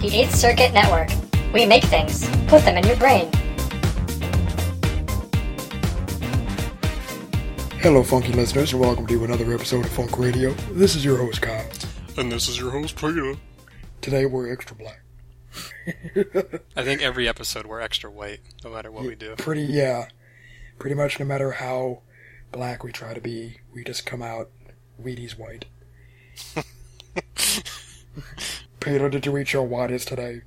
The 8th Circuit Network. We make things, put them in your brain. Hello, funky listeners, and welcome to another episode of Funk Radio. This is your host, Kyle. And this is your host, Peter. Today we're extra black. I think every episode we're extra white, no matter what we do. Pretty, yeah. Pretty much no matter how black we try to be, we just come out Wheaties white. Peter, did you eat your whiteys today?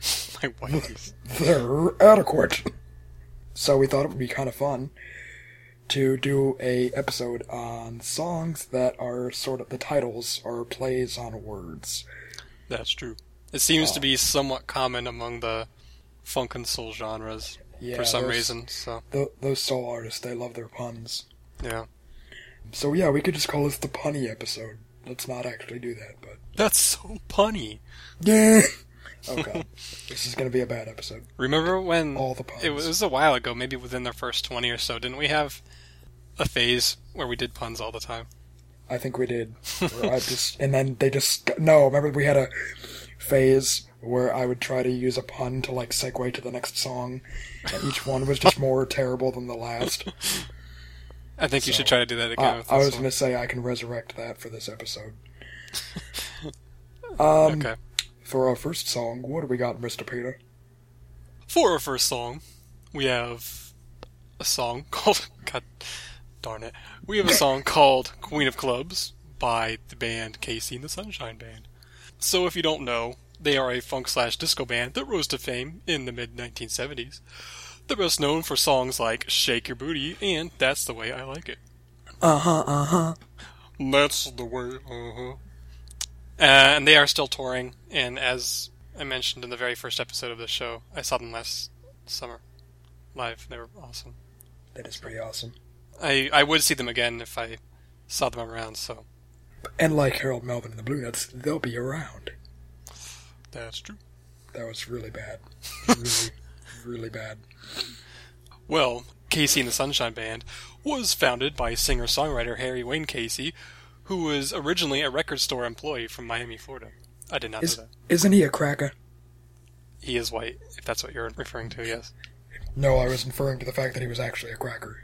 My whiteys. They're adequate. So we thought it would be kind of fun to do a episode on songs that are sort of the titles are plays on words. That's true. It seems to be um, somewhat common among the funk and soul genres Yeah, for some those- reason. So Th- those soul artists, they love their puns. yeah, So yeah, we could just call this the punny episode. Let's not actually do that, but that's so punny. yeah. Okay, this is gonna be a bad episode. Remember when All the puns. it was a while ago, maybe within the first twenty or so, didn't we have a phase where we did puns all the time? I think we did. I just and then they just no. Remember we had a phase where I would try to use a pun to like segue to the next song, and each one was just more terrible than the last. I think you should try to do that again. I, with I was gonna say I can resurrect that for this episode. Um, Okay. for our first song, what do we got, Mister Peter? For our first song, we have a song called God darn it. We have a song called Queen of Clubs by the band KC and the Sunshine Band. So if you don't know, they are a funk slash disco band that rose to fame in the mid 1970s. They're best known for songs like Shake Your Booty and That's the Way I Like It. Uh huh. Uh huh. That's the way, uh-huh. And they are still touring, and as I mentioned in the very first episode of the show, I saw them last summer live. They were awesome. That is pretty awesome. I, I would see them again if I saw them around, so And like Harold Melvin and the Blue Notes, they'll be around. that's true. That was really bad. Really, really bad. Well, KC and the Sunshine Band was founded by singer songwriter Harry Wayne Casey, who was originally a record store employee from Miami, Florida. I did not Is know that. isn't he a cracker? He is white, if that's what you're referring to, yes. No, I was referring to the fact that he was actually a cracker.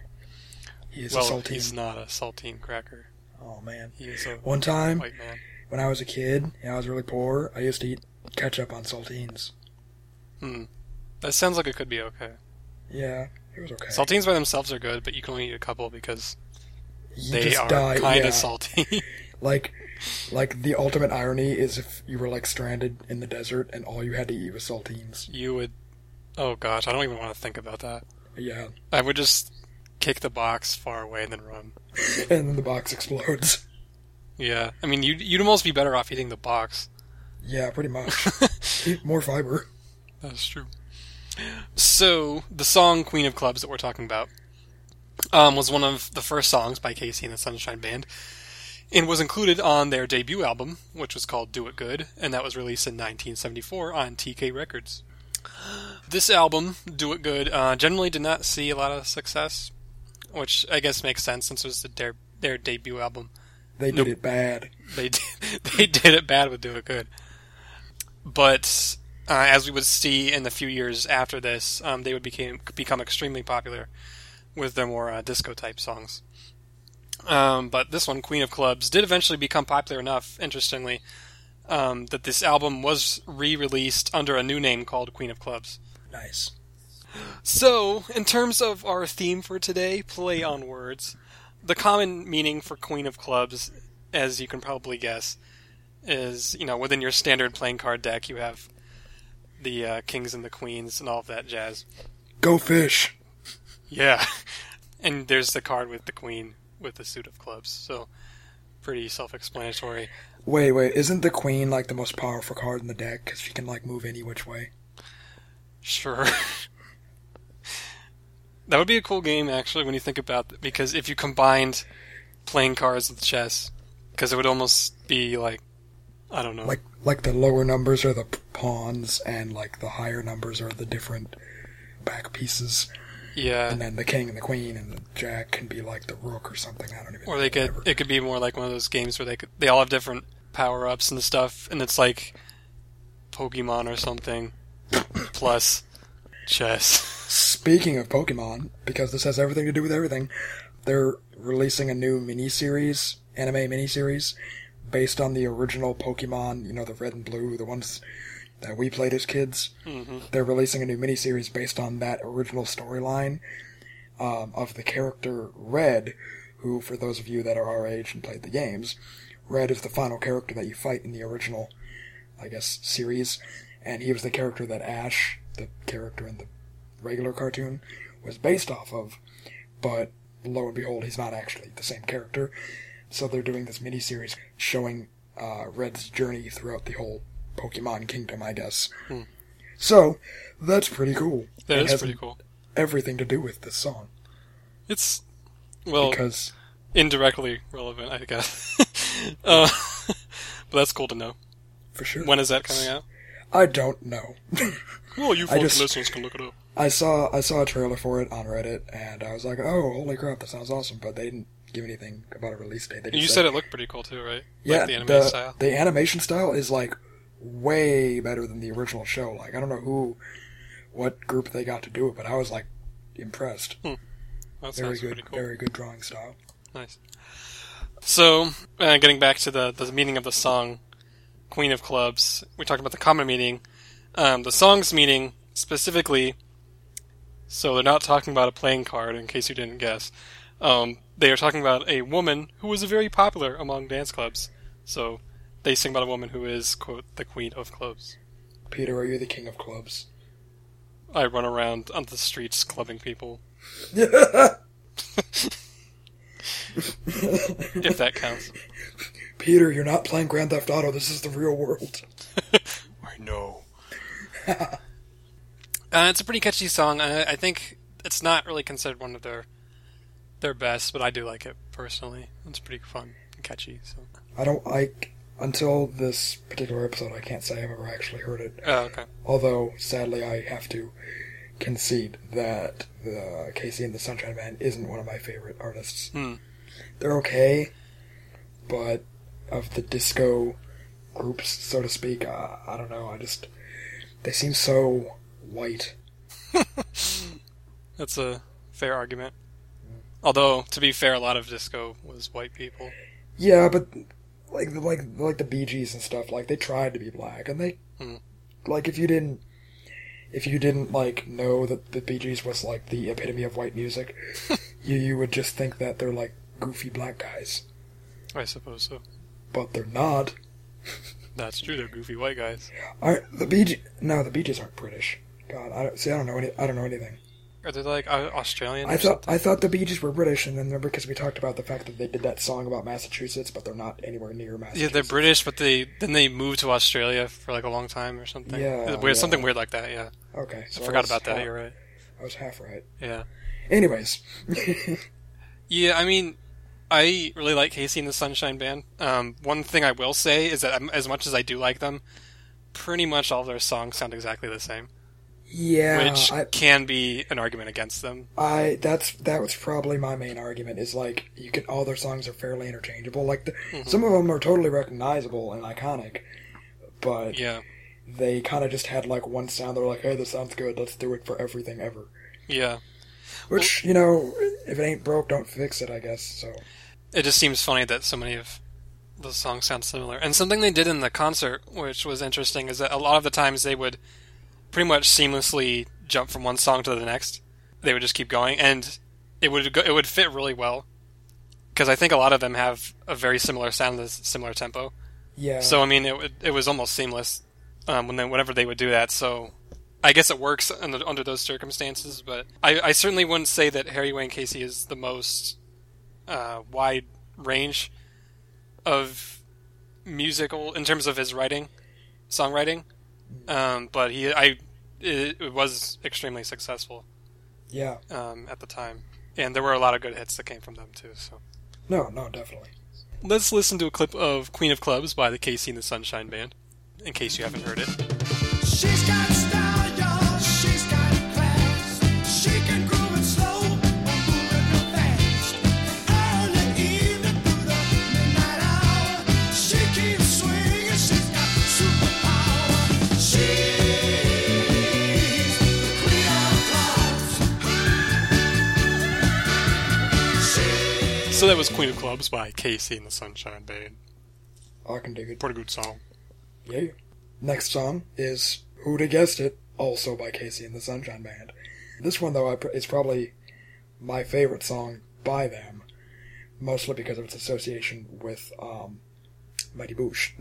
He is well, a saltine. he's not a saltine cracker. Oh man. He is a One time white man. when I was a kid and I was really poor, I used to eat ketchup on saltines. Hmm. That sounds like it could be okay. Yeah, it was okay. Saltines by themselves are good, but you can only eat a couple because You they are kind of yeah. salty. Like, like the ultimate irony is if you were like stranded in the desert and all you had to eat was saltines. you would. Oh gosh, I don't even want to think about that. Yeah, I would just kick the box far away and then run. and then the box explodes. Yeah, I mean, you'd, you'd almost be better off eating the box. Yeah, pretty much. Eat more fiber. That's true. So, the song Queen of Clubs that we're talking about um, was one of the first songs by KC and the Sunshine Band and was included on their debut album, which was called Do It Good, and that was released in 1974 on TK Records. This album, Do It Good, uh, generally did not see a lot of success, which I guess makes sense since it was their, their debut album. They did Nope. it bad. They did, they did it bad with Do It Good. But uh, as we would see in the few years after this, um, they would became, become extremely popular with their more uh, disco type songs. Um, but this one, Queen of Clubs, did eventually become popular enough, interestingly, um, that this album was re released under a new name called Queen of Clubs. Nice. So, in terms of our theme for today, play on words, the common meaning for Queen of Clubs, as you can probably guess, is, you know, within your standard playing card deck, you have the uh, kings and the queens and all of that jazz. Go fish. Yeah. And there's the card with the queen with the suit of clubs. So, pretty self explanatory. Wait, wait. Isn't the queen like the most powerful card in the deck? Because she can like move any which way. Sure. that would be a cool game, actually, when you think about it, because if you combined playing cards with chess, because it would almost be like, I don't know. Like, like the lower numbers are the pawns, and like the higher numbers are the different back pieces. yeah. And then the king and the queen and the jack can be like the rook or something. I don't even. Or know, they could, whatever. it could be more like one of those games where they could, they all have different power ups and stuff, and it's like, Pokemon or something plus chess. Speaking of Pokemon, because this has everything to do with everything, they're releasing a new miniseries, anime miniseries, based on the original Pokemon, you know, the red and blue, the ones that we played as kids. hmm They're releasing a new miniseries based on that original storyline um, of the character Red, who, for those of you that are our age and played the games, Red is the final character that you fight in the original, I guess, series, and he was the character that Ash, the character in the regular cartoon, was based off of. But lo and behold, he's not actually the same character. So they're doing this miniseries showing uh, Red's journey throughout the whole Pokemon kingdom, I guess. Hmm. So that's pretty cool. That It is pretty cool. Everything to do with this song It's well because indirectly relevant, I guess. uh, but that's cool to know. for sure. When is that coming out? I don't know. Well, you folks listeners can look it up. I saw I saw a trailer for it on Reddit, and I was like, "Oh, holy crap, that sounds awesome!" But they didn't give anything about a release date. You said it looked pretty cool too, right? yeah, like the anime the, the animation style is like way better than the original show. Like I don't know who, what group they got to do it, but I was like impressed. That Very good, cool. very good drawing style. Nice. So, uh, getting back to the the meaning of the song, "Queen of Clubs," we talked about the common meaning. Um, the song's meaning specifically. So they're not talking about a playing card, in case you didn't guess. Um, they are talking about a woman who was very popular among dance clubs. So they sing about a woman who is quote the queen of clubs. Peter, are you the king of clubs? I run around on the streets clubbing people, if that counts. Peter, you're not playing Grand Theft Auto. This is the real world. I know. uh, it's a pretty catchy song. I, I think it's not really considered one of their their best, but I do like it personally. It's pretty fun and catchy. So. I don't like until this particular episode. I can't say I've ever actually heard it. Oh, okay. Although, sadly, I have to concede that the KC and the Sunshine Band isn't one of my favorite artists. Hmm. They're okay, but of the disco groups, so to speak, uh, I don't know. I just they seem so white. That's a fair argument. Although, to be fair, a lot of disco was white people. Yeah, but like the like like the Bee Gees and stuff, like they tried to be black, and they Hmm. like if you didn't if you didn't like know that the Bee Gees was like the epitome of white music, you you would just think that they're like goofy black guys, I suppose so. but they're not. That's true. They're goofy white guys. Aren't the Bee Gees? No, the Bee Gees aren't British. God, I don't, see. I don't know any. I don't know anything. Are they like Australian? I thought something? I thought the Bee Gees were British, and then remember because we talked about the fact that they did that song about Massachusetts, but they're not anywhere near Massachusetts. Yeah, they're British, but they then they moved to Australia for like a long time or something. Yeah, weird, yeah. something weird like that. Yeah, Okay, I forgot was about that. half- You're right. I was half right. Yeah. Anyways, Yeah, I mean, I really like KC and the Sunshine Band. Um, one thing I will say is that as much as I do like them, pretty much all their songs sound exactly the same, yeah, which I, can be an argument against them. I that's that was probably my main argument. Is like you can all their songs are fairly interchangeable. Like the, Mhm. some of them are totally recognizable and iconic, but Yeah, they kind of just had like one sound. They're like, hey, this sounds good. Let's do it for everything ever. yeah. Which you know, if it ain't broke, don't fix it. I guess so. It just seems funny that so many of the songs sound similar. And something they did in the concert, which was interesting, is that a lot of the times they would pretty much seamlessly jump from one song to the next. They would just keep going, and it would go, it would fit really well because I think a lot of them have a very similar sound, a similar tempo. Yeah. So I mean, it it was almost seamless um, when they, whenever they would do that. So I guess it works under, under those circumstances. But I, I certainly wouldn't say that Harry Wayne Casey is the most uh, wide range of musical in terms of his writing, songwriting. Um, but he, I, it, it was extremely successful yeah. um, at the time, and there were a lot of good hits that came from them too. So. No, no, definitely. Let's listen to a clip of Queen of Clubs by the KC and the Sunshine Band, in case you haven't heard it. So that was Queen of Clubs by KC and the Sunshine Band. I can dig it. Pretty good song. Yeah. Next song is Who'd Have Guessed It, also by KC and the Sunshine Band. This one, though, I pr- is probably my favorite song by them, mostly because of its association with um, Mighty Boosh.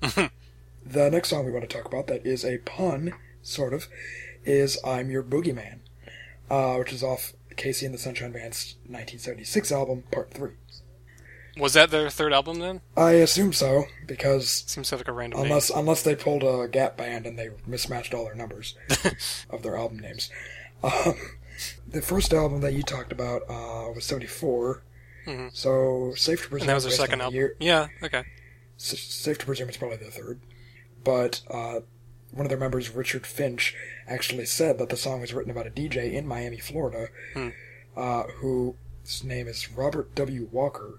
the next song we want to talk about that is a pun, sort of, is I'm Your Boogeyman, uh, which is off KC and the Sunshine Band's 1976 album, Part 3. Was that their third album then? I assume so, because Seems like a random Unless unless they pulled a Gap band and they mismatched all their numbers of their album names. Um, the first album that you talked about uh, was '74, Mhm. so safe to presume. and that was their second album. Year, Yeah, okay. s- safe to presume it's probably the third. But uh, one of their members, Richard Finch, actually said that the song was written about a DJ in Miami, Florida, Hmm. uh, whose name is Robert W. Walker,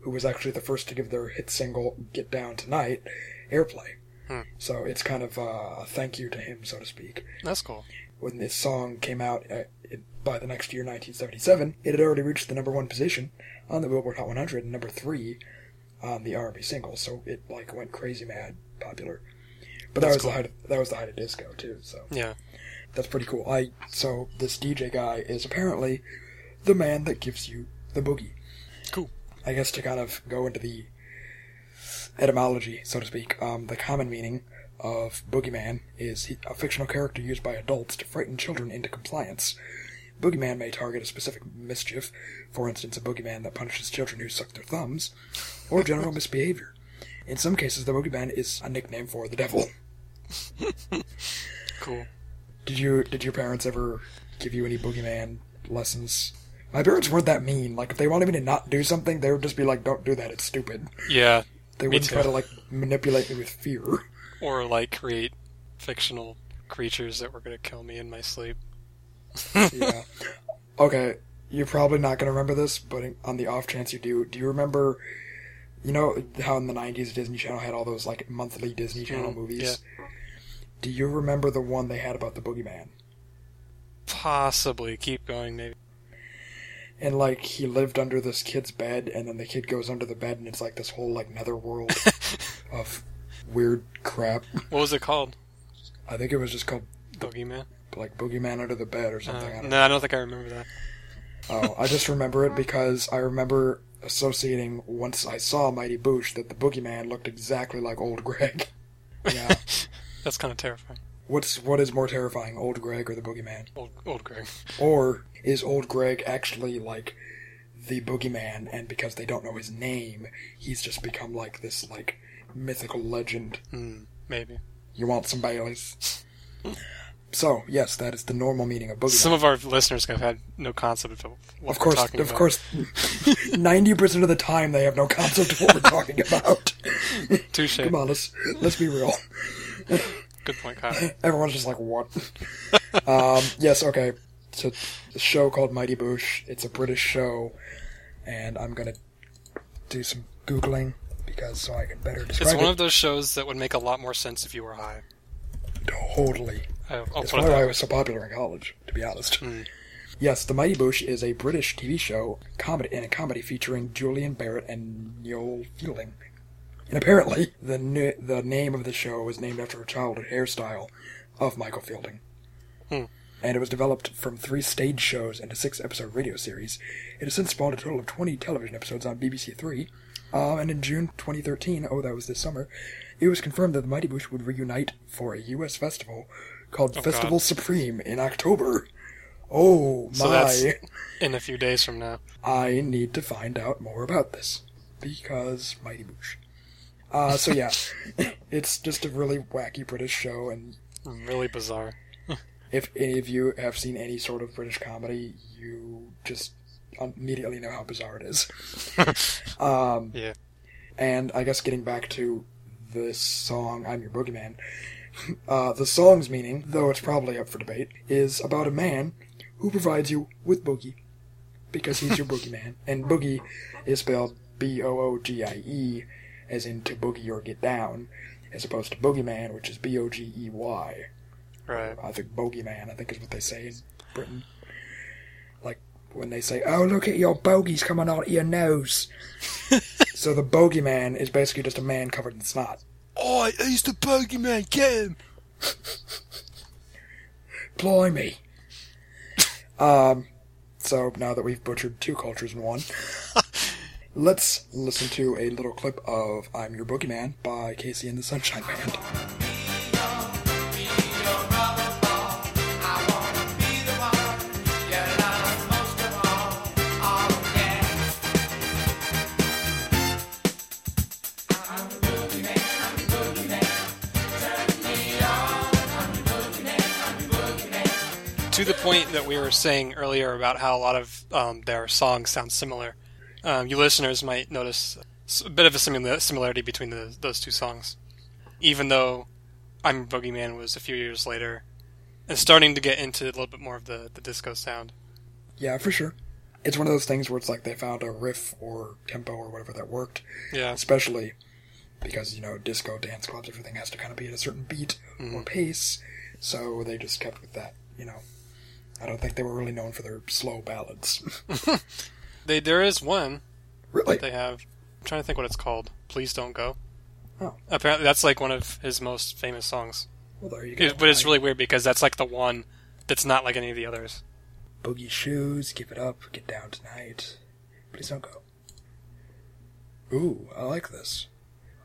who was actually the first to give their hit single "Get Down Tonight" airplay. Hmm. So it's kind of a thank you to him, so to speak. That's cool. When this song came out uh, it, by the next year, 1977, it had already reached the number one position on the Billboard Hot 100 and number three on the R&B singles. So it like went crazy mad popular. But that That's was cool. the height. Of, that was the height of disco too. So Yeah. that's pretty cool. I so this DJ guy is apparently the man that gives you the boogie. Cool. I guess to kind of go into the etymology, so to speak, um, the common meaning of boogeyman is he- a fictional character used by adults to frighten children into compliance. Boogeyman may target a specific mischief, for instance, a boogeyman that punishes children who suck their thumbs, or general misbehavior. In some cases, the boogeyman is a nickname for the devil. Cool. Did you did your parents ever give you any boogeyman lessons? My parents weren't that mean. Like if they wanted me to not do something, they would just be like, "Don't do that. It's stupid." Yeah. They wouldn't try to like manipulate me with fear. Or like create fictional creatures that were gonna kill me in my sleep. yeah. Okay, you're probably not gonna remember this, but on the off chance you do, do you remember? You know how in the '90s Disney Channel had all those like monthly Disney Channel Mm, movies. Do you remember the one they had about the boogeyman? Possibly. Keep going, maybe. And like he lived under this kid's bed, and then the kid goes under the bed, and it's like this whole like nether world of weird crap. What was it called? I think it was just called Boogeyman? like Boogeyman Under the Bed or Uh, something. I don't no, I don't think I remember that. Oh, I just remember it because I remember associating once I saw Mighty Boosh that the boogeyman looked exactly like old Greg. Yeah. That's kind of terrifying. What's what is more terrifying, old Greg or the boogeyman? Old, old Greg. Or is old Greg actually like the boogeyman and because they don't know his name, he's just become like this like mythical legend. Hmm, maybe. You want some Baileys? So, yes, that is the normal meaning of boogeyman. Some of our listeners have had no concept of what of we're course, of about. course, ninety percent of the time they have no concept of what we're talking about. Touche. Come on, let's let's be real. Good point, Kyle. Everyone's just like, what? um, yes, okay. It's a, a show called Mighty Boosh. It's a British show, and I'm gonna do some googling because so I can better describe It's one it. of those shows that would make a lot more sense if you were high. Totally. I- I'll That's put why I was so popular in college, to be honest. Mm. Yes, The Mighty Boosh is a British TV show comedy and a comedy featuring Julian Barratt and Noel Fielding. And apparently, the n- the name of the show was named after a childhood hairstyle of Michael Fielding. Hmm. And it was developed from three stage shows and a six episode radio series. It has since spawned a total of 20 television episodes on BBC Three. Um, and in June 2013, oh, that was this summer, it was confirmed that the Mighty Boosh would reunite for a U.S. festival called Oh, Festival God. Supreme in October. Oh my! So that's in a few days from now. I need to find out more about this because Mighty Boosh. Uh, so yeah, it's just a really wacky British show, and Really bizarre. if any of you have seen any sort of British comedy, you just immediately know how bizarre it is. um, Yeah. and I guess getting back to this song, I'm Your Boogeyman, uh, the song's meaning, though it's probably up for debate, is about a man who provides you with boogie. Because he's your boogeyman. And boogie is spelled B O O G I E, as in to boogie or get down. as opposed to boogeyman, which is B O G E Y. Right. I think bogeyman, I think is what they say in Britain. Like when they say, "Oh, look at your bogies coming out of your nose." so the bogeyman is basically just a man covered in snot. Oh, he's the bogeyman. Get him. Blimey. um, so now that we've butchered two cultures in one, let's listen to a little clip of "I'm Your Bogeyman by KC and the Sunshine Band. To the point that we were saying earlier about how a lot of um, their songs sound similar, um, you listeners might notice a bit of a simula- similarity between the, those two songs. Even though I'm Boogeyman was a few years later and starting to get into a little bit more of the, the disco sound. Yeah, for sure. It's one of those things where it's like they found a riff or tempo or whatever that worked, Yeah. especially because you know disco dance clubs, everything has to kind of be at a certain beat or pace, so they just kept with that. You know, I don't think they were really known for their slow ballads. They, there is one really? they have. I'm trying to think what it's called. Please don't go. Oh. Apparently, that's like one of his most famous songs. Well, there you go. It, but it's really weird because that's like the one that's not like any of the others. Boogie shoes, give it up, get down tonight. Please don't go. Ooh, I like this.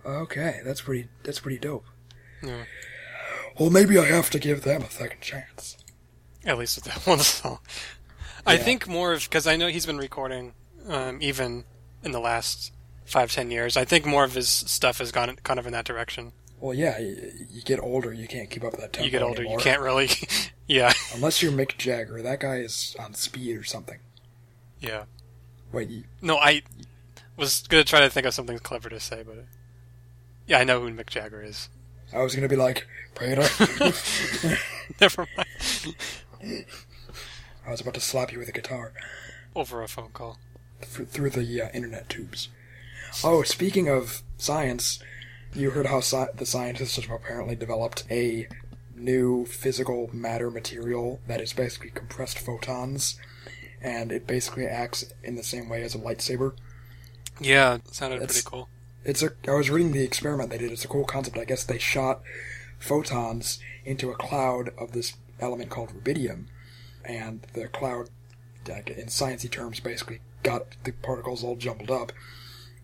Okay, that's pretty. That's pretty dope. Yeah. Well, maybe I have to give them a second chance. At least with that one song. I Yeah. think more of because I know he's been recording um, even in the last five ten years. I think more of his stuff has gone kind of in that direction. Well, yeah, you, you get older, you can't keep up with that tempo you get older, anymore. you can't really. yeah, Unless you're Mick Jagger, that guy is on speed or something. yeah. Wait, you, No, I was gonna try to think of something clever to say, but yeah, I know who Mick Jagger is. I was gonna be like, Prater. Never mind. I was about to slap you with a guitar Over a phone call. th- through the uh, internet tubes. Oh, speaking of science, you heard how sci- the scientists have apparently developed a new physical matter material that is basically compressed photons, and it basically acts in the same way as a lightsaber. Yeah, it sounded That's- pretty cool. It's a. I was reading the experiment they did. It's a cool concept. I guess they shot photons into a cloud of this element called rubidium, and the cloud, in sciencey terms, basically got the particles all jumbled up,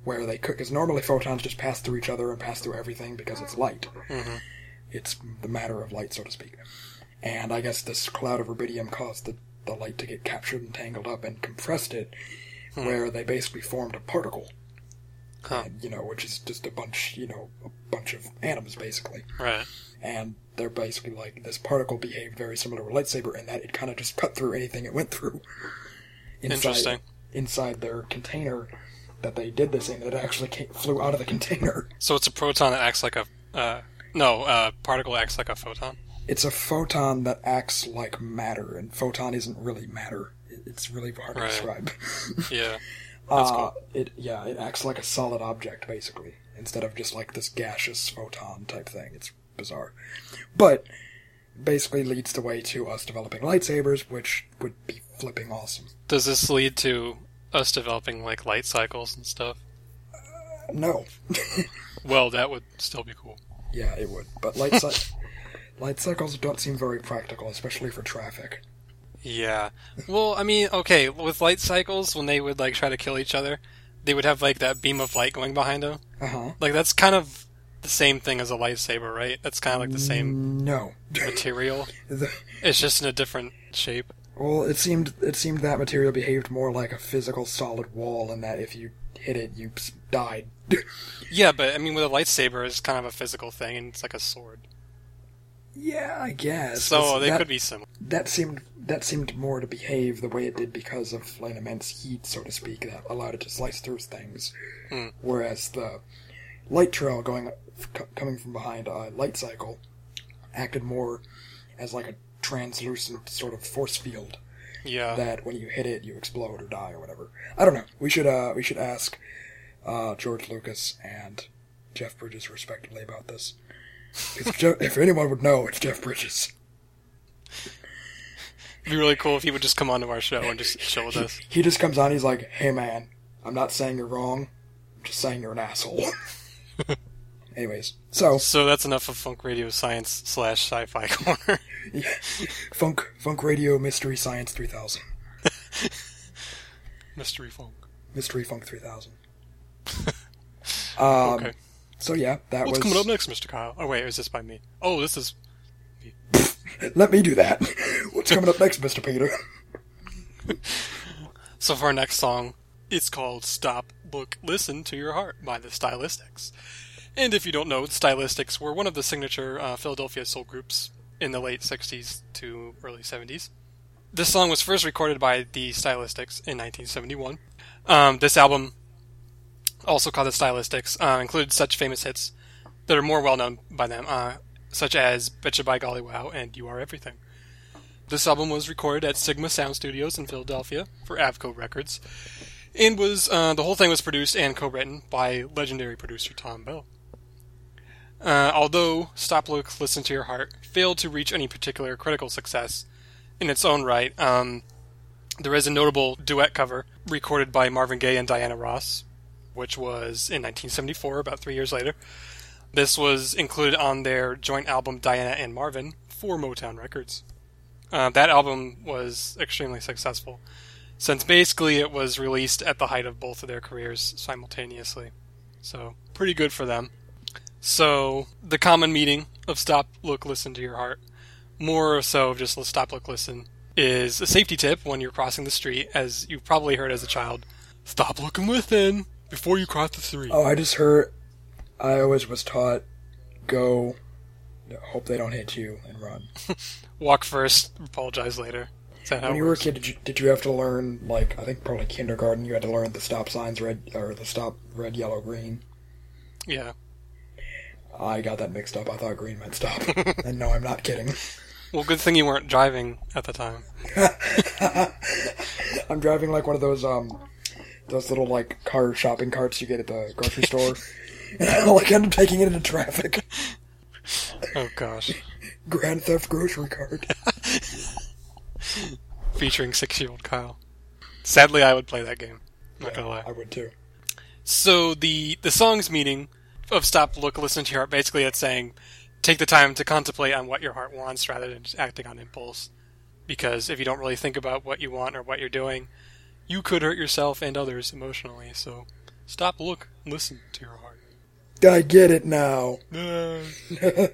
where they could. Because normally photons just pass through each other and pass through everything because it's light. Mhm. It's the matter of light, so to speak. And I guess this cloud of rubidium caused the, the light to get captured and tangled up and compressed it, where they basically formed a particle Huh. and, you know, which is just a bunch, you know, a bunch of atoms basically. Right. And they're basically like this particle behaved very similar to a lightsaber in that it kind of just cut through anything it went through. Inside, Interesting. Inside their container that they did this in, it actually came, flew out of the container. So it's a proton that acts like a uh, no uh, particle acts like a photon. It's a photon that acts like matter, and photon isn't really matter. It's really hard Right. to describe. Yeah. That's uh, cool. It yeah, it acts like a solid object basically, instead of just like this gaseous photon type thing. It's bizarre, but basically leads the way to us developing lightsabers, which would be flipping awesome. Does this lead to us developing like light cycles and stuff? No, Well, that would still be cool. yeah, it would, but light cy- light cycles don't seem very practical, especially for traffic. Yeah. Well, I mean, okay, with light cycles, when they would like try to kill each other, they would have like that beam of light going behind them. Uh huh. Like that's kind of the same thing as a lightsaber, right? That's kind of like the same No. material. The- It's just in a different shape. well, it seemed it seemed that material behaved more like a physical solid wall, and that if you hit it, you died. Yeah, but I mean, with a lightsaber, it's kind of a physical thing, and it's like a sword. yeah, I guess. So they that- could be similar. that seemed that seemed more to behave the way it did because of an immense heat, so to speak, that allowed it to slice through things. Hmm. Whereas the light trail going c- coming from behind a light cycle acted more as like a translucent sort of force field Yeah. that when you hit it, you explode or die or whatever. I don't know. We should uh we should ask uh, George Lucas and Jeff Bridges respectively about this. If, Jeff, if anyone would know, it's Jeff Bridges. It'd be really cool if he would just come onto our show and just chill with us. He just comes on. He's like, "Hey man, I'm not saying you're wrong. I'm just saying you're an asshole." Anyways, so So that's enough of Funk Radio Science slash Sci-Fi Corner. funk funk radio mystery science 3000 Mystery Funk. mystery funk 3000. Um, Okay. So yeah, that What's was. coming up next, Mr. Kyle? Oh wait, is this by me? Oh, this is Let me do that. What's coming up next, Mister Peter? So for our next song, it's called Stop, Look, Listen to Your Heart by the Stylistics. And if you don't know, the Stylistics were one of the signature uh, Philadelphia soul groups in the late 60s to early 70s. This song was first recorded by the Stylistics in 1971. Um, this album, also called the Stylistics, uh, included such famous hits that are more well known by them, uh, such as Betcha by Golly Wow and You Are Everything. This album was recorded at Sigma Sound Studios in Philadelphia for Avco Records, and was uh, the whole thing was produced and co-written by legendary producer Thom Bell. Uh, although "Stop, Look, Listen to Your Heart" failed to reach any particular critical success in its own right, um, there is a notable duet cover recorded by Marvin Gaye and Diana Ross, which was in 1974, about three years later. This was included on their joint album Diana and Marvin for Motown Records. Uh, that album was extremely successful, since basically it was released at the height of both of their careers simultaneously. So, pretty good for them. So, the common meaning of stop, look, listen to your heart, more so of just stop, look, listen, is a safety tip when you're crossing the street, as you've probably heard as a child. Stop, looking within before you cross the street. Oh, I just heard. I always was taught, go. Hope they don't hit you and run. Walk first, apologize later. Is that how When you were a kid, did you, did you have to learn like I think probably kindergarten? You had to learn the stop signs red or the stop red, yellow, green. Yeah. I got that mixed up. I thought green meant stop, and no, I'm not kidding. Well, good thing you weren't driving at the time. I'm driving like one of those um those little like car shopping carts you get at the grocery store, and I like end up taking it into traffic. Oh gosh. Grand Theft grocery cart. Featuring six year old Kyle. Sadly, I would play that game. Not gonna lie. I would too. So the the song's meaning of stop, look, listen to your heart. Basically, it's saying take the time to contemplate on what your heart wants rather than just acting on impulse. Because if you don't really think about what you want or what you're doing, you could hurt yourself and others emotionally. So stop, look, listen to your heart. I get it now.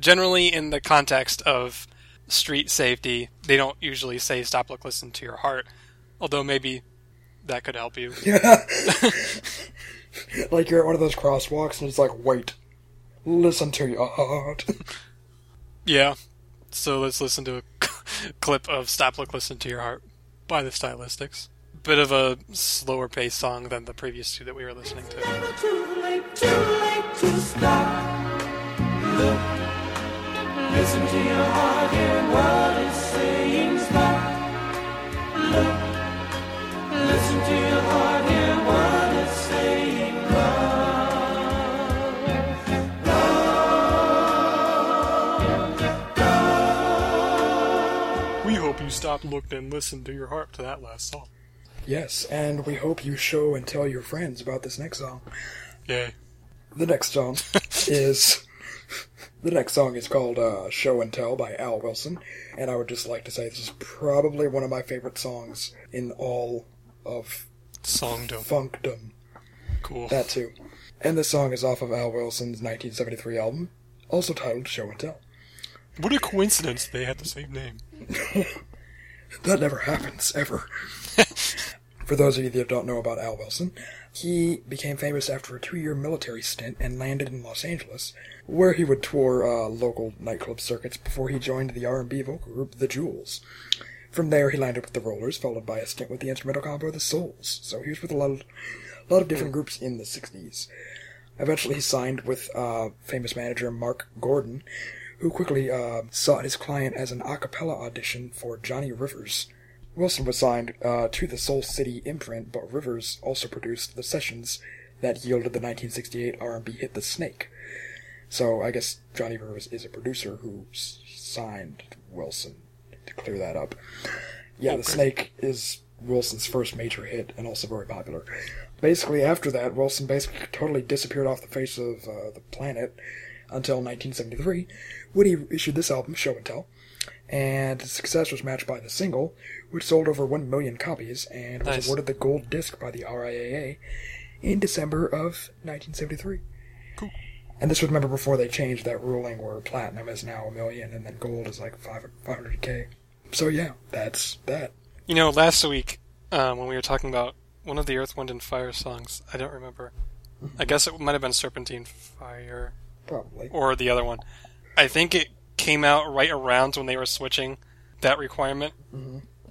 Generally, in the context of street safety, they don't usually say stop, look, listen to your heart. Although maybe that could help you. like you're at one of those crosswalks and it's like, wait, listen to your heart. Yeah. So let's listen to a clip of Stop, Look, Listen to Your Heart by the Stylistics. Bit of a slower paced song than the previous two that we were listening to. Too late, too late to stop. Look, listen to your heart and what it's saying. Stop. Look, listen to your heart stopped, looked, and listened to your heart to that last song. yes, and we hope you show and tell your friends about this next song. Yay. The next song is the next song is called uh, "Show and Tell" by Al Wilson, and I would just like to say this is probably one of my favorite songs in all of Songdom. funkdom. Cool. That too. And this song is off of Al Wilson's 1973 album, also titled "Show and Tell." What a coincidence they had the same name. That never happens, ever. For those of you that don't know about Al Wilson, he became famous after a two-year military stint and landed in Los Angeles, where he would tour uh, local nightclub circuits before he joined the R&B vocal group The Jewels. From there, he landed with the Rollers, followed by a stint with the instrumental combo The Souls. So he was with a lot of, a lot of different groups in the 60s. Eventually, he signed with uh, famous manager Marc Gordon, who quickly uh, sought his client as an a cappella audition for Johnny Rivers. Wilson was signed uh, to the Soul City imprint, but Rivers also produced the sessions that yielded the 1968 R&B hit "The Snake." So I guess Johnny Rivers is a producer who signed Wilson to clear that up. Yeah, "The Snake" is Wilson's first major hit and also very popular. Basically, after that, Wilson basically totally disappeared off the face of uh, the planet until 1973, when he issued this album, Show and Tell. And the success was matched by the single, which sold over 1 million copies and was Nice. awarded the gold disc by the RIAA in December of 1973. Cool. And this was, remember, before they changed that ruling where platinum is now a million and then gold is like 500k. So, yeah, that's that. You know, last week um, when we were talking about one of the Earth, Wind, and Fire songs, I don't remember. I guess it might have been Serpentine Fire Probably. or the other one. I think it came out right around when they were switching that requirement.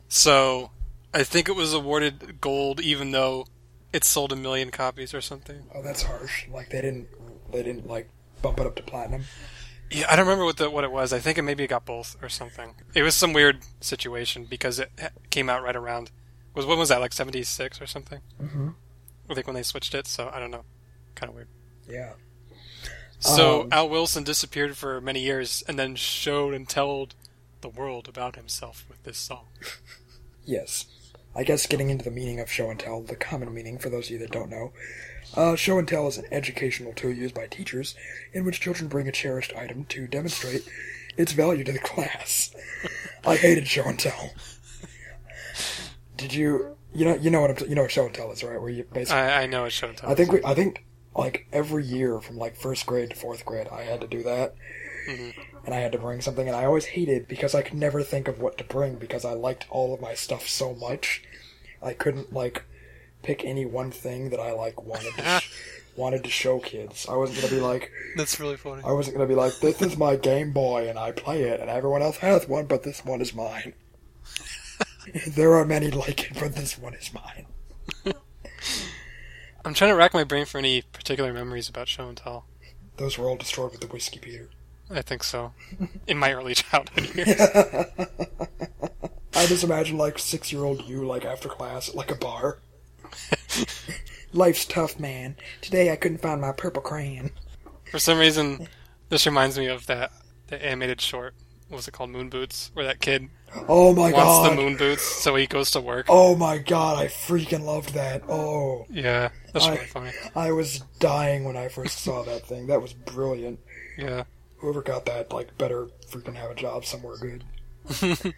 So I think it was awarded gold, even though it sold a million copies or something. Oh, that's harsh. Like, they didn't, they didn't, like, bump it up to platinum. Yeah, I don't remember what the what it was. I think it maybe it got both or something. It was some weird situation because it came out right around. Was when was that like seventy six or something? Mm-hmm. I think when they switched it. So I don't know. Kind of weird. Yeah. So Um, Al Wilson disappeared for many years and then showed and told the world about himself with this song. Yes. I guess getting into the meaning of show and tell, the common meaning for those of you that don't know. Uh, show and tell is an educational tool used by teachers in which children bring a cherished item to demonstrate its value to the class. I hated show and tell. Did you, you know, you know what I'm, you know what show and tell is, right? Where you basically, I, I know it's show and tell. I think we, I think like every year from like first grade to fourth grade, I had to do that, mm-hmm. and I had to bring something, and I always hated because I could never think of what to bring because I liked all of my stuff so much, I couldn't like pick any one thing that I like wanted to sh- wanted to show kids. I wasn't gonna be like, That's really funny. I wasn't gonna be like, this is my Game Boy and I play it, and everyone else has one, but this one is mine. there are many like it, but this one is mine. I'm trying to rack my brain for any particular memories about show and tell. Those were all destroyed with the whiskey, Peter. I think so. In my early childhood years. I just imagine like six year old you like after class at like a bar. Life's tough, man. Today I couldn't find my purple crayon. For some reason, this reminds me of that the animated short. What was it called? Moon Boots, where that kid Oh my wants god. Wants the moon boots, so he goes to work. Oh my god, I freaking loved that. Oh, Yeah, that's I- really funny. I was dying when I first saw that thing. That was brilliant. Yeah, Whoever got that, like, better freaking have a job somewhere good.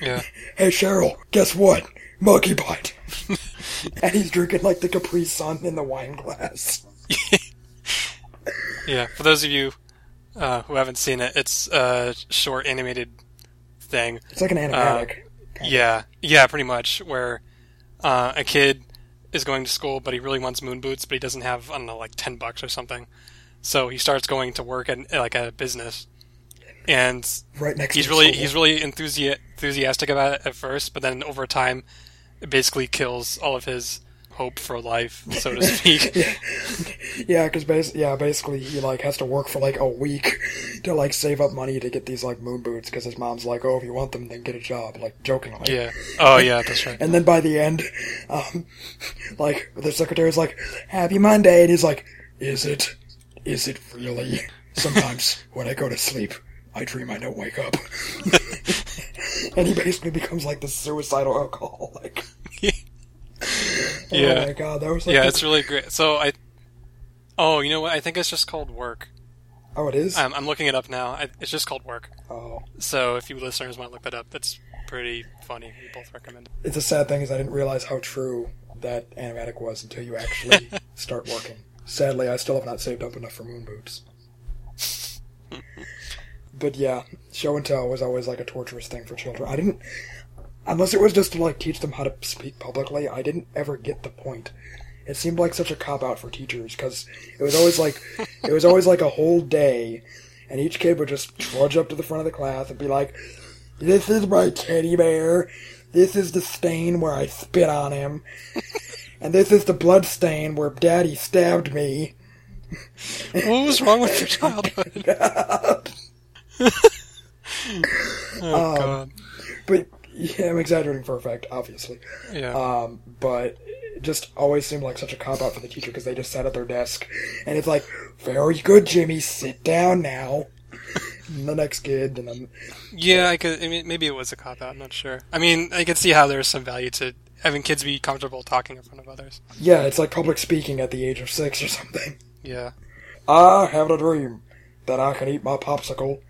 yeah. Hey Cheryl, guess what? Monkey bite. and he's drinking like the Capri Sun in the wine glass. Yeah, for those of you uh, who haven't seen it, it's a short animated thing. It's like an animatic. Yeah, yeah, pretty much. Where uh, a kid is going to school, but he really wants moon boots, but he doesn't have I don't know like ten bucks or something. So he starts going to work at like a business, and right next he's to really he's really enthusi- enthusiastic about it at first, but then over time, it basically kills all of his hope for life, so to speak. Yeah, because bas- yeah, basically he like has to work for like a week to like save up money to get these like moon boots because his mom's like, oh, if you want them, then get a job, like jokingly. yeah. Oh yeah, that's right. And then by the end, um, like the secretary's like, "Happy Monday," and he's like, "Is it? Is it really?" Sometimes when I go to sleep, I dream I don't wake up, and he basically becomes like the suicidal alcoholic. Oh Yeah. my god, that was like Yeah, it's really great. So I. Oh, you know what? I think it's just called work. oh, it is. I'm, I'm looking it up now. I, it's just called work. oh, So if you listeners want to look that up, that's pretty funny. We both recommend it. it's a sad thing is I didn't realize how true that animatic was until you actually start working. Sadly, I still have not saved up enough for moon boots. But yeah, show and tell was always like a torturous thing for children. I didn't, unless it was just to like teach them how to speak publicly. I didn't ever get the point. It seemed like such a cop out for teachers because it was always like, it was always like a whole day, and each kid would just trudge up to the front of the class and be like, "This is my teddy bear. This is the stain where I spit on him, and this is the blood stain where Daddy stabbed me." What was wrong with your childhood? oh um, god. But yeah, I'm exaggerating for effect, obviously. Yeah. Um, but it just always seemed like such a cop out for the teacher because they just sat at their desk and it's like, very good, Jimmy, sit down now. and the next kid, and then Yeah, I could. I mean, maybe it was a cop out. I'm not sure. I mean, I could see how there's some value to having kids be comfortable talking in front of others. yeah, it's like public speaking at the age of six or something. Yeah. I have a dream that I can eat my popsicle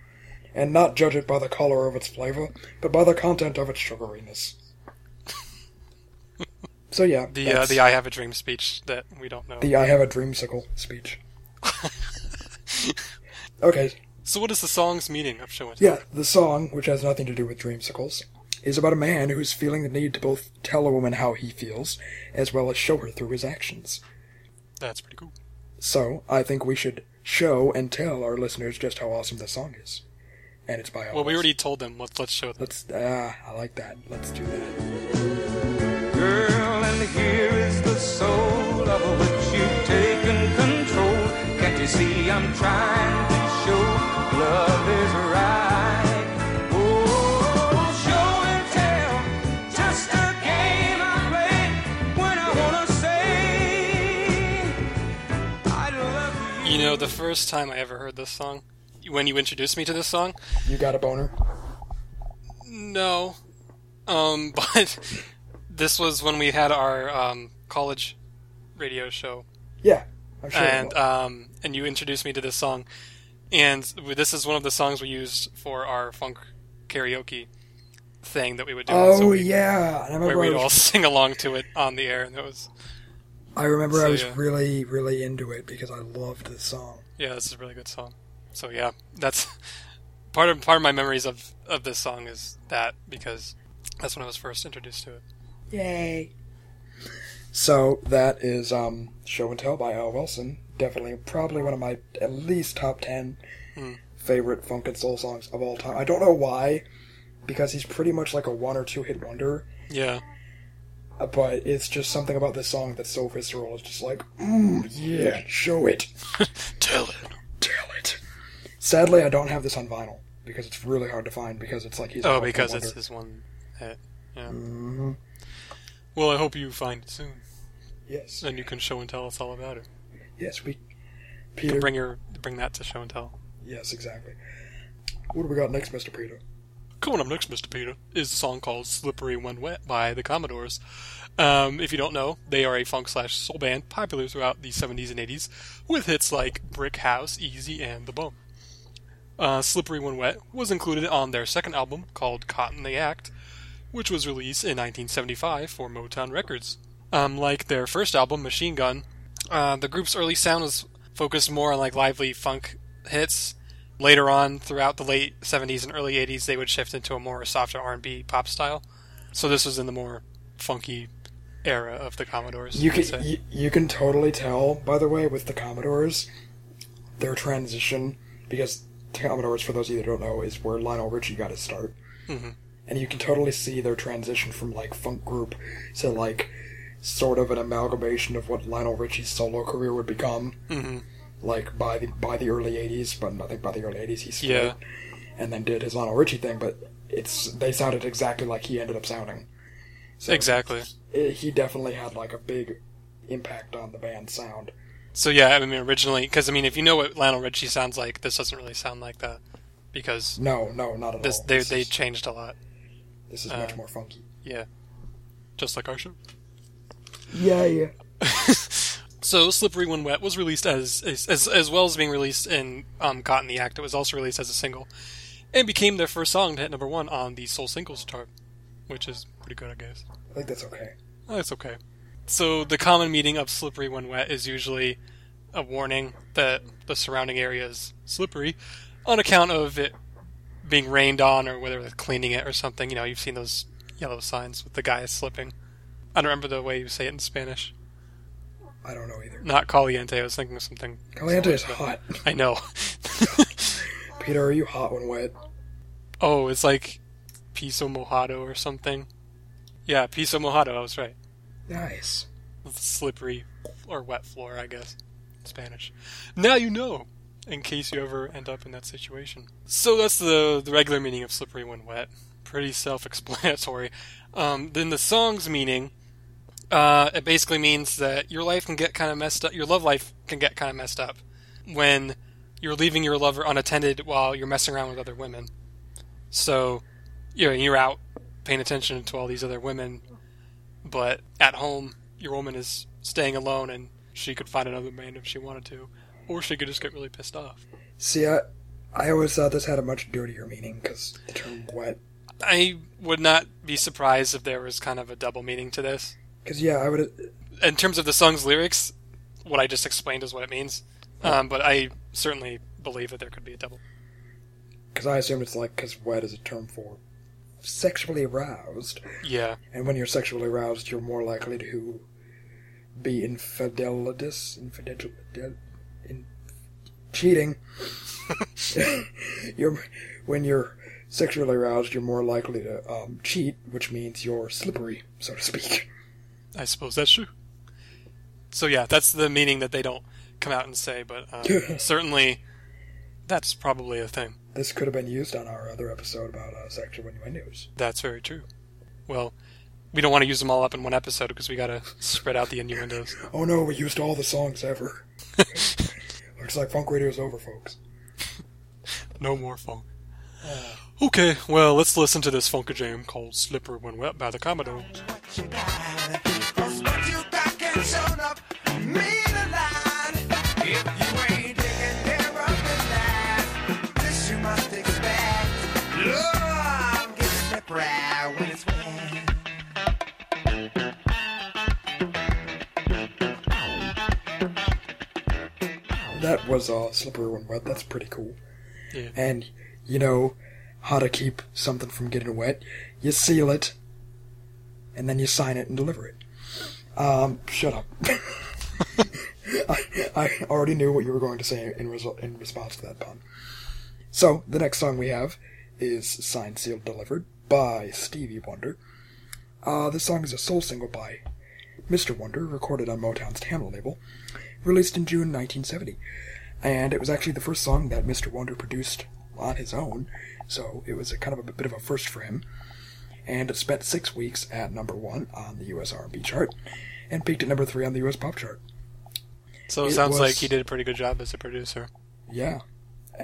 and not judge it by the color of its flavor, but by the content of its sugariness. so yeah, The uh, the I have a dream speech that we don't know. the I have a dreamsicle speech. okay, so what is the song's meaning of show and tell? yeah, the song, which has nothing to do with dreamsicles, is about a man who's feeling the need to both tell a woman how he feels, as well as show her through his actions. That's pretty cool. So, I think we should show and tell our listeners just how awesome this song is. And it's by Well, we already told them. Let's let's show them. Let's, ah, I like that. Let's do that. Girl, and here is the soul of which you've taken control. Can't you see I'm trying to show love is right? Oh, show and tell, just a game I play when I wanna say I love you. You know, the first time I ever heard this song, when you introduced me to this song, You got a boner? no, um, but this was when we had our um, college radio show, Yeah, I'm sure. and um, and you introduced me to this song, and this is one of the songs we used for our funk karaoke thing that we would do. once a oh yeah, I where we'd all was, sing along to it on the air, and it was I remember I was yeah. really, really into it because I loved this song. yeah, this is a really good song. So yeah, that's part of part of my memories of of this song is that because that's when I was first introduced to it. Yay! So that is um, "Show and Tell" by Al Wilson. Definitely, probably one of my at least top ten Hmm. favorite funk and soul songs of all time. I don't know why, because he's pretty much like a one or two hit wonder. Yeah, uh, But it's just something about this song that's so visceral. It's just like, mm, yeah, show it, tell it. tell it. Sadly, I don't have this on vinyl because it's really hard to find because it's like he's a Oh, one-hit because it's his one hit. Yeah. Mhm. Well, I hope you find it soon, Yes, and you can show and tell us all about it. yes, we. You Peter, can bring your bring that to show and tell. yes, exactly. What do we got next, Mister Peter? Coming up next, Mr. Peter, is a song called "Slippery When Wet" by the Commodores. Um, if you don't know, they are a funk slash soul band popular throughout the 70s and 80s, with hits like "Brick House," "Easy," and "The Bump." Uh, "Slippery When Wet" was included on their second album called "Caught in the Act," which was released in 1975 for Motown Records. Um, like their first album, Machine Gun, uh, the group's early sound was focused more on like lively funk hits. Later on, throughout the late 70s and early 80s, they would shift into a more softer R&B pop style. So this was in the more funky era of the Commodores. You can you, you can totally tell, by the way, with the Commodores, their transition because the Commodores, for those of you that don't know, is where Lionel Richie got his start, Mhm. and you can totally see their transition from like funk group to like sort of an amalgamation of what Lionel Richie's solo career would become. Mhm. Like by the by the early '80s, but I think by the early '80s he split, Yeah. and then did his Lionel Richie thing. But it's they sounded exactly like he ended up sounding. So Exactly. it, he definitely had like a big impact on the band's sound. So yeah, I mean originally, because I mean, if you know what Lionel Richie sounds like, this doesn't really sound like that, because No, no, not at this all. they this they is, changed a lot. this is uh, much more funky. Yeah, just like our show. Yeah, yeah. So, "Slippery When Wet" was released as as as, well as being released in um, "Caught in the Act." It was also released as a single, and became their first song to hit number one on the Soul Singles chart, which is pretty good, I guess. I think that's okay. That's okay. So, the common meaning of "slippery when wet" is usually a warning that the surrounding area is slippery, on account of it being rained on, or whether they're cleaning it or something. You know, you've seen those yellow signs with the guy slipping. I don't remember the way you say it in Spanish. I don't know either. Not caliente. I was thinking of something. Caliente is hot. I know. Peter, are you hot when wet? oh, it's like piso mojado or something. Yeah, piso mojado. I was right. Nice. Slippery or wet floor, I guess. Spanish. Now you know, in case you ever end up in that situation. So that's the the regular meaning of slippery when wet. Pretty self-explanatory. Um, then the song's meaning Uh, it basically means that your life can get kind of messed up. Your love life can get kind of messed up when you're leaving your lover unattended while you're messing around with other women. So, you know, you're out paying attention to all these other women, but at home, your woman is staying alone and she could find another man if she wanted to, or she could just get really pissed off. See, I, I always thought this had a much dirtier meaning because the term wet. I would not be surprised if there was kind of a double meaning to this. Because yeah, I would. In terms of the song's lyrics, what I just explained is what it means. Um, but I certainly believe that there could be a double. Because I assume it's like because wet is a term for sexually aroused, Yeah. and when you're sexually aroused, you're more likely to be infidelitous, infidel, in cheating. you're when you're sexually aroused, you're more likely to um, cheat, which means you're slippery, so to speak. I suppose that's true. So yeah, that's the meaning that they don't come out and say, but um, certainly that's probably a thing. This could have been used on our other episode about uh, sexual innuendos. That's very true. Well, we don't want to use them all up in one episode because we got to spread out the innuendos. Oh no, we used all the songs ever. Looks like funk radio's over, folks. No more funk. Okay, well, let's listen to this funky jam called Slipper When Wet by the Commodores. That was uh, Slippery When Wet. That's pretty cool. Yeah. And you know how to keep something from getting wet. You seal it, and then you sign it and deliver it. Um, shut up. I, I already knew what you were going to say in, result, in response to that pun. So, the next song we have is Signed, Sealed, Delivered by Stevie Wonder. Uh, this song is a soul single by Mr. Wonder, recorded on Motown's Tamla label, released in June 1970. And it was actually the first song that Mr. Wonder produced on his own, so it was a kind of a bit of a first for him. And it spent six weeks at number one on the U.S. R&B chart, and peaked at number three on the U.S. pop chart. So it, It sounds was- like he did a pretty good job as a producer. Yeah.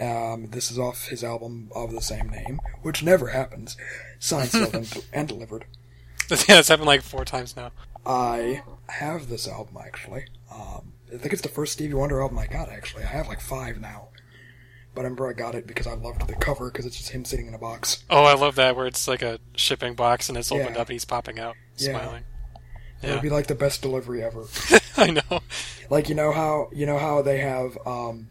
Um, this is off his album of the same name, which never happens. Signed, sealed, and, and delivered. yeah, it's happened like four times now. I have this album actually. Um, I think it's the first Stevie Wonder album I got. Actually, I have like five now. But I remember I got it because I loved the cover because it's just him sitting in a box. Oh, I love that where it's like a shipping box and it's opened Yeah. up and he's popping out, Yeah. smiling. It would be like the best delivery ever. I know. like you know how you know how they have um,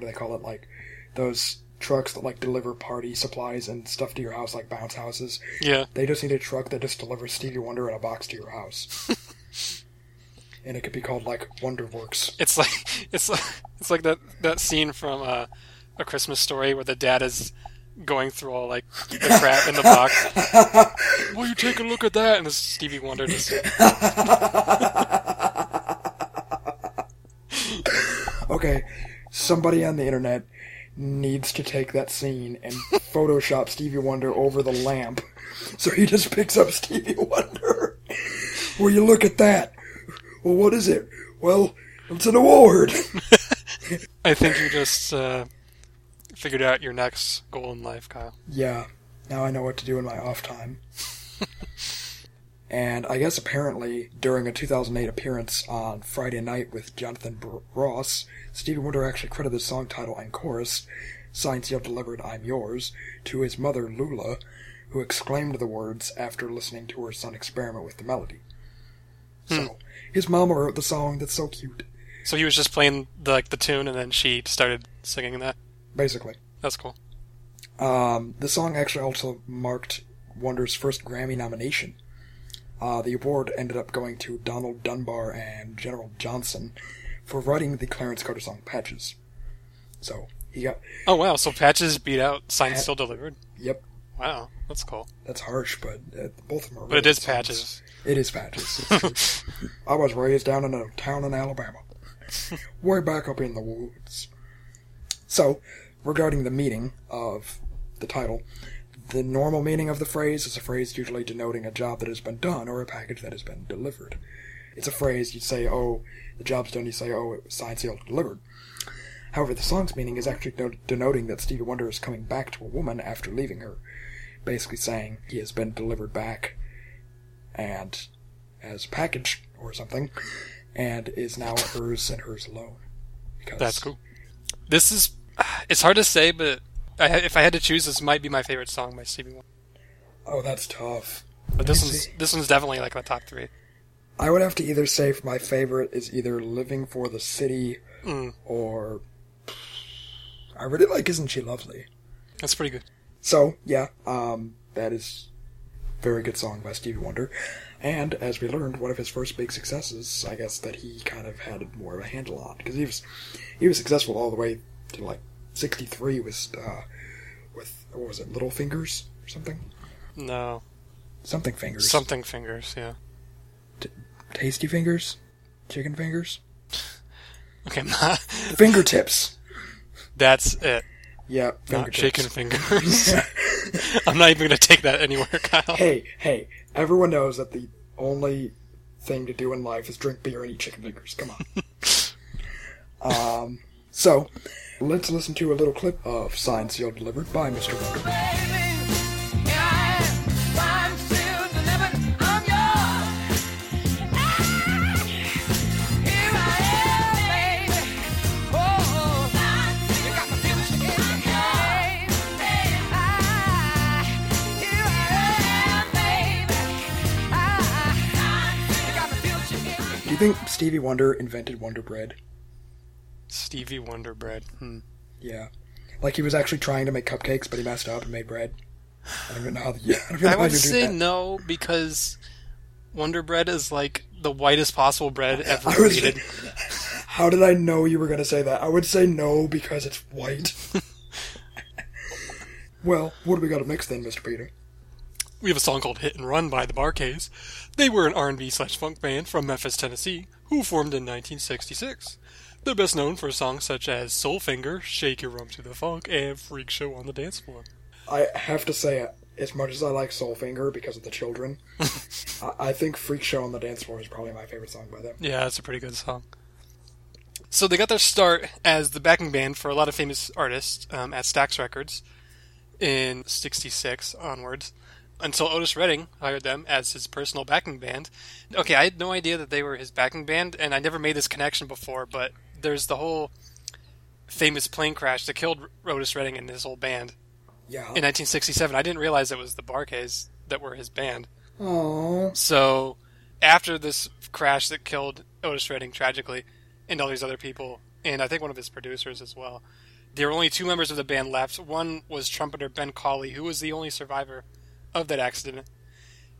what do they call it? Like those trucks that like deliver party supplies and stuff to your house, like bounce houses. Yeah, They just need a truck that just delivers Stevie Wonder in a box to your house. and it could be called like Wonderworks. it's like it's like it's like that that scene from uh, a Christmas story where the dad is going through all like the crap in the box. Will you take a look at that? And Stevie Wonder just Okay, somebody on the internet needs to take that scene and Photoshop Stevie Wonder over the lamp. So he just picks up Stevie Wonder. Will you look at that? Well, what is it? Well, it's an award. I think you just uh, figured out your next goal in life, Kyle. Yeah, now I know what to do in my off time. and I guess apparently during a 2008 appearance on Friday Night with Jonathan Br- Ross, Stevie Wonder actually credited the song title and chorus, Signed, Sealed, Delivered, I'm Yours, to his mother Lula, who exclaimed the words after listening to her son experiment with the melody. So, his mama wrote the song that's so cute, So he was just playing the, like the tune, and then she started singing that. basically. That's cool. Um, the song actually also marked Wonder's first Grammy nomination. Uh, the award ended up going to Donald Dunbar and General Johnson for writing the Clarence Carter song Patches. So, he got, Oh wow! So Patches beat out Signed, Sealed, Delivered. yep, Wow, that's cool. that's harsh, but uh, both of them are But it is songs. Patches. It is Patches. I was raised down in a town in Alabama. Way back up in the woods. So, regarding the meaning of the title, The normal meaning of the phrase is a phrase usually denoting a job that has been done or a package that has been delivered. It's a phrase you'd say, oh, the job's done, you say, oh, it was signed, sealed, delivered. However, the song's meaning is actually no- denoting that Stevie Wonder is coming back to a woman after leaving her. Basically saying he has been delivered back and as package or something, and is now hers and hers alone. Because That's cool. This is. It's hard to say, but I, if I had to choose, this might be my favorite song by Stevie Wonder. Oh, that's tough. But this one's see. this one's definitely like my top three. I would have to either say my favorite is either Living for the City Mm, or I really like Isn't She Lovely? that's pretty good. So, yeah, um, that is a very good song by Stevie Wonder. And as we learned, one of his first big successes, I guess that he kind of had more of a handle on because he was he was successful all the way to like '63 was uh, with what was it, Little Fingers or something, No, something fingers, something fingers. Yeah. tasty fingers, chicken fingers, Okay, not, fingertips. that's it. Yeah, Not chicken fingers. I'm not even gonna take that anywhere, Kyle. hey, hey, everyone knows that the only thing to do in life is drink beer and eat chicken fingers. Come on. um, so, let's listen to a little clip of Signed, Sealed, Delivered by Mr. Wonder. Do you think Stevie Wonder invented Wonder Bread? Stevie Wonder bread. Hmm. Yeah. Like he was actually trying to make cupcakes, but he messed up and made bread. I don't even know how, yeah, I don't I would say that. no because Wonder Bread is like the whitest possible bread ever created. how did I know you were going to say that? I would say no because it's white. well, what do we got to mix then, Mr. Peter? We have a song called "Hit and Run" by the Bar-Kays. They were an R&B slash funk band from Memphis, Tennessee, who formed in 1966. They're best known for songs such as "Soul Finger," "Shake Your Rump to the Funk," and "Freak Show on the Dance Floor." I have to say, as much as I like Soul Finger because of the children, I, I think Freak Show on the Dance Floor is probably my favorite song by them. Yeah, it's a pretty good song. So they got their start as the backing band for a lot of famous artists um, at Stax Records in '66 onwards, until Otis Redding hired them as his personal backing band. Okay, I had no idea that they were his backing band, and I never made this connection before. But there's the whole famous plane crash that killed Otis Redding and his whole band Yeah. in 1967. I didn't realize it was the Bar-Kays that were his band. Aww. So, after this crash that killed Otis Redding tragically, and all these other people, and I think one of his producers as well, there were only two members of the band left. One was trumpeter Ben Cauley, who was the only survivor of that accident,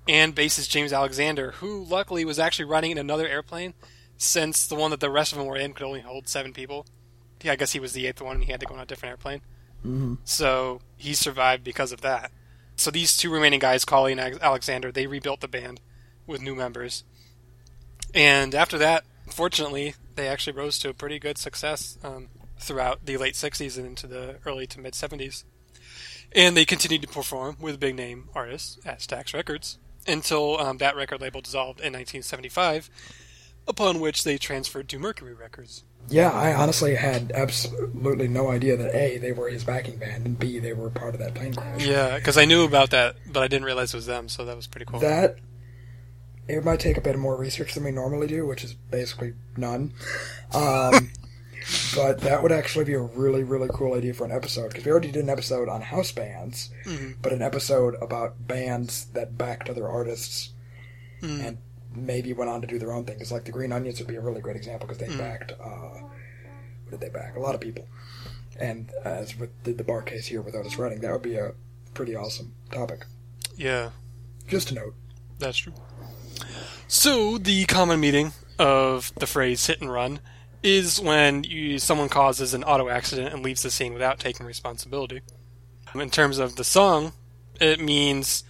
and bassist James Alexander, who luckily was actually running in another airplane, since the one that the rest of them were in could only hold seven people. Yeah, I guess he was the eighth one, and he had to go on a different airplane. Mm-hmm. So he survived because of that. So these two remaining guys, Cauley and Alexander, they rebuilt the band with new members. And after that, fortunately, they actually rose to a pretty good success um, throughout the late 60s and into the early to mid 70s. And they continued to perform with big name artists at Stax Records until um, that record label dissolved in 1975, upon which they transferred to Mercury Records. Yeah, I honestly had absolutely no idea that A, they were his backing band, and B, they were part of that plane crash. Yeah, because I knew about that, but I didn't realize it was them, so that was pretty cool. That it might take a bit more research than we normally do, which is basically none. Um, but that would actually be a really, really cool idea for an episode because we already did an episode on house bands, but an episode about bands that backed other artists and maybe went on to do their own thing. Because like the Green Onions would be a really great example because they backed. Uh, what did they back? A lot of people. And as with the, the Bar-Kays here with Otis Redding, that would be a pretty awesome topic. yeah, Just a note. That's true. So the common meaning of the phrase "hit and run" is when you, someone causes an auto accident and leaves the scene without taking responsibility. In terms of the song, it means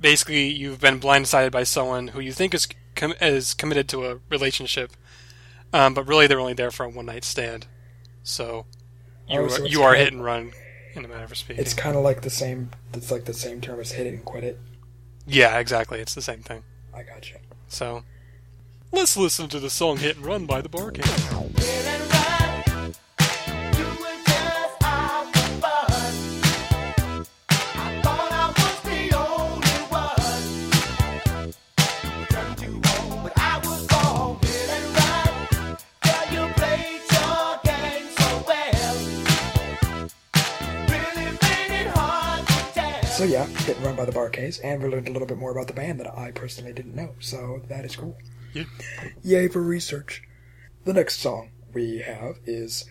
basically you've been blindsided by someone who you think is com- is committed to a relationship, um, but really they're only there for a one night stand. So you Oh, are, so you are kind of- hit and run. in a manner of speaking. It's kind of like the same. It's like the same term as hit it and quit it. yeah, exactly. It's the same thing. I gotcha. So, let's listen to the song "Hit and Run" by the Bar-Kays. So yeah, getting run by the Bar-Kays, and we learned a little bit more about the band that I personally didn't know. So that is cool. Yeah. Yay for research. The next song we have is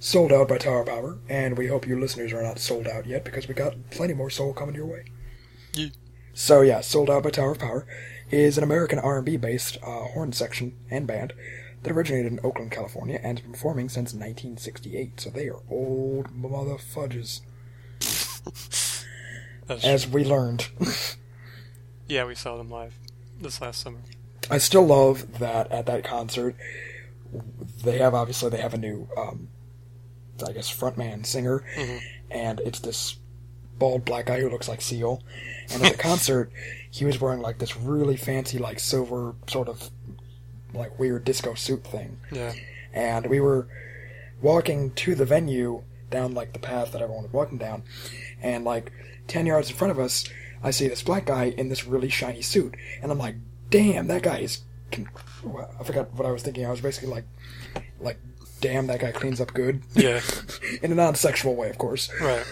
Sold Out by Tower Power, and we hope you listeners are not sold out yet because we got plenty more soul coming your way. Yeah. So yeah, Sold Out by Tower Power is an American R&B based uh, horn section and band that originated in Oakland, California, and has been performing since 1968. So they are old mother fudges, That's as we learned. yeah, we saw them live this last summer. I still love that at that concert they have obviously they have a new um, I guess frontman singer and it's this bald black guy who looks like Seal and at the concert he was wearing like this really fancy like silver sort of like weird disco suit thing Yeah. and we were walking to the venue down like the path that everyone was walking down and like 10 yards in front of us i see this black guy in this really shiny suit and i'm like damn that guy is con- i forgot what i was thinking i was basically like like damn that guy cleans up good Yeah. in a non-sexual way of course Right.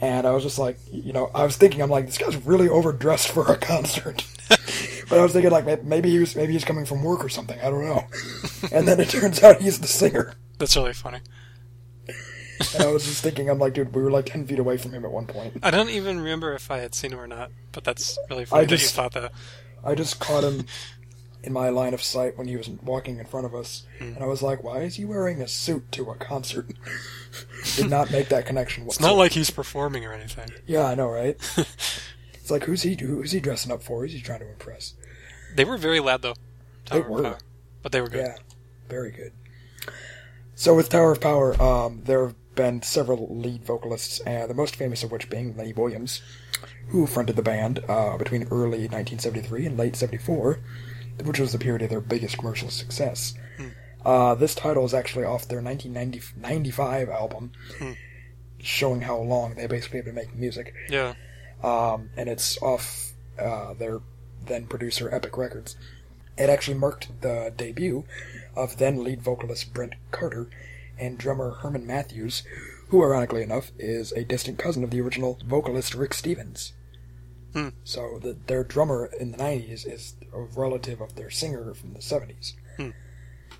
and I was just like, you know, I was thinking, I'm like, this guy's really overdressed for a concert. but I was thinking, like, maybe he was, maybe he's coming from work or something. I don't know. and then it turns out he's the singer. That's really funny. And I was just thinking, I'm like, dude, we were like ten feet away from him at one point. I don't even remember if I had seen him or not, but that's really funny I that you just- thought that. I just caught him in my line of sight when he was walking in front of us, Hmm. and I was like, why is he wearing a suit to a concert? Did not make that connection. It's not like he's performing or anything. yeah, I know, right? it's like, who's he? Who's he dressing up for? Who's he trying to impress? They were very loud though. They Tower of were. Power. But they were good. Yeah, very good. So with Tower of Power, um, there have been several lead vocalists, uh, the most famous of which being Lenny Williams, who fronted the band uh, between early 1973 and late 74, which was the period of their biggest commercial success. Uh, this title is actually off their 1995 album, showing how long they basically have been making music Yeah. um, and it's off uh, their then producer Epic Records. It actually marked the debut of then lead vocalist Brent Carter and drummer Herman Matthews, who, ironically enough, is a distant cousin of the original vocalist Rick Stevens. Hmm. So the, their drummer in the 90s is a relative of their singer from the 70s. Hmm.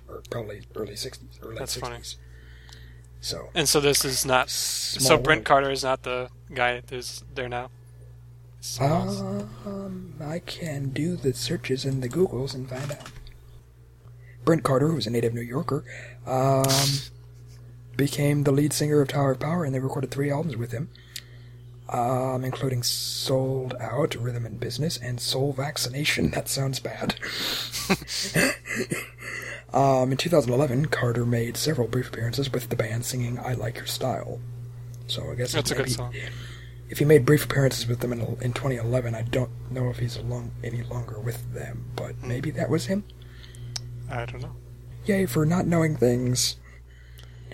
Or probably early 60s, or late That's 60s. funny. So, And so this is not. so Brent world. Carter is not the guy who's there now. Um, I can do the searches in the Googles and find out. Brent Carter, who's a native New Yorker, um, became the lead singer of Tower of Power, and they recorded three albums with him, um, including Sold Out, Rhythm and Business, and Soul Vaccination. That sounds bad. um, in 2011, Carter made several brief appearances with the band singing "I Like Your Style." So I guess That's a good song. if he made brief appearances with them in, in 2011, I don't know if he's along, any longer with them, but maybe that was him. I don't know. Yay for not knowing things.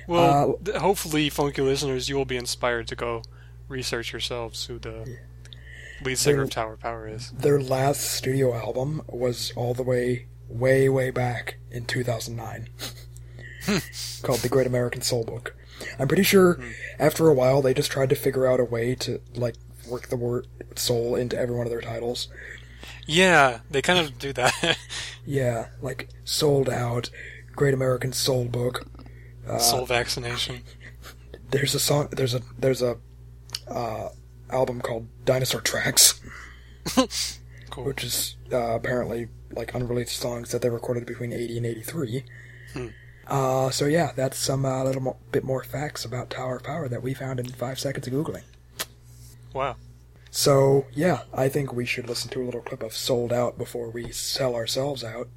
Well, Uh, th- hopefully, funky listeners, you will be inspired to go research yourselves who the lead singer of Tower Power is. Their last studio album was all the way, way, way back in 2009, called The Great American Soul Book. I'm pretty sure after a while they just tried to figure out a way to like work the word soul into every one of their titles. Yeah, they kind of do that. Yeah, like sold out, Great American Soul Book, Soul vaccination. there's a song there's a there's a uh, album called Dinosaur Tracks, Cool. which is uh, apparently like unreleased songs that they recorded between 80 and 83. Uh, so yeah, that's some uh, little mo- bit more facts about Tower of Power that we found in five seconds of googling. Wow. So yeah, I think we should listen to a little clip of "Sold Out" before we sell ourselves out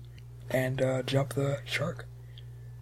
and uh, jump the shark.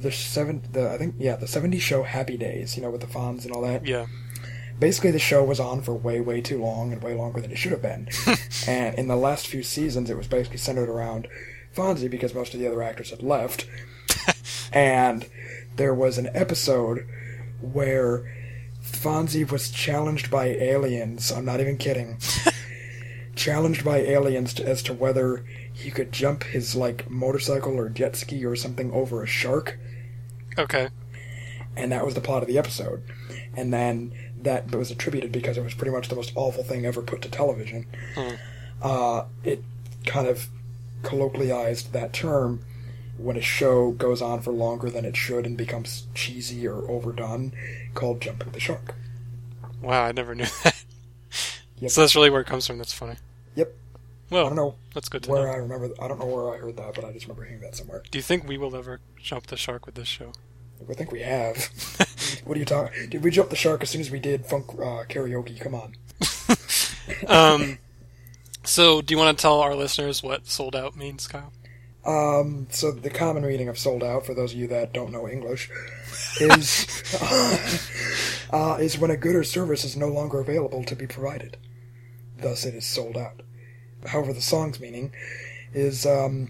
the seven, the I think yeah, the '70s show Happy Days, you know, with the Fonz and all that. Yeah. Basically, the show was on for way, way too long and way longer than it should have been. and in the last few seasons, it was basically centered around Fonzie because most of the other actors had left. and there was an episode where Fonzie was challenged by aliens. I'm not even kidding. challenged by aliens to, as to whether he could jump his like motorcycle or jet ski or something over a shark, Okay. and that was the plot of the episode. And then that was attributed because it was pretty much the most awful thing ever put to television. Hmm. Uh, it kind of colloquialized that term when a show goes on for longer than it should and becomes cheesy or overdone, called jumping the shark. Wow, I never knew that. Yep. So that's really where it comes from. That's funny. Yep. Well, I don't know that's good to where know. I remember. I don't know where I heard that, but I just remember hearing that somewhere. Do you think we will ever jump the shark with this show? I think we have. what are you talking? Did we jump the shark as soon as we did funk uh, karaoke? Come on. Um, so do you want to tell our listeners what sold out means, Kyle? Um, so the common meaning of sold out, for those of you that don't know English, is uh, is when a good or service is no longer available to be provided. Thus, it is sold out. However, the song's meaning is um,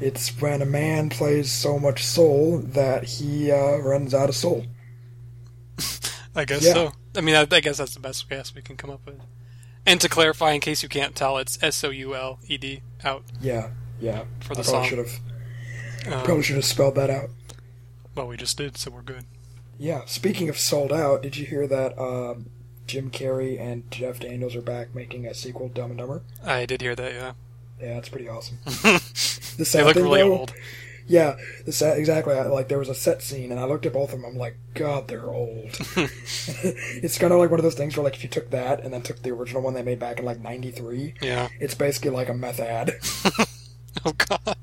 it's when a man plays so much soul that he uh, runs out of soul. I guess Yeah. so. I mean, I, I guess that's the best guess we can come up with. And to clarify, in case you can't tell, it's S O U L E D out. Yeah, yeah. For the I probably song. should have Um, probably should have spelled that out. well, we just did, so we're good. Yeah. Speaking of sold out, did you hear that um, Jim Carrey and Jeff Daniels are back making a sequel, Dumb and Dumber? I did hear that. Yeah, Yeah, that's pretty awesome. the they look thing, really though- old. Yeah, the sad, exactly. I, like there was a set scene, and I looked at both of them. I'm like, God, they're old. it's kind of like one of those things where, like, if you took that and then took the original one they made back in like '93, Yeah. it's basically like a meth ad Oh God.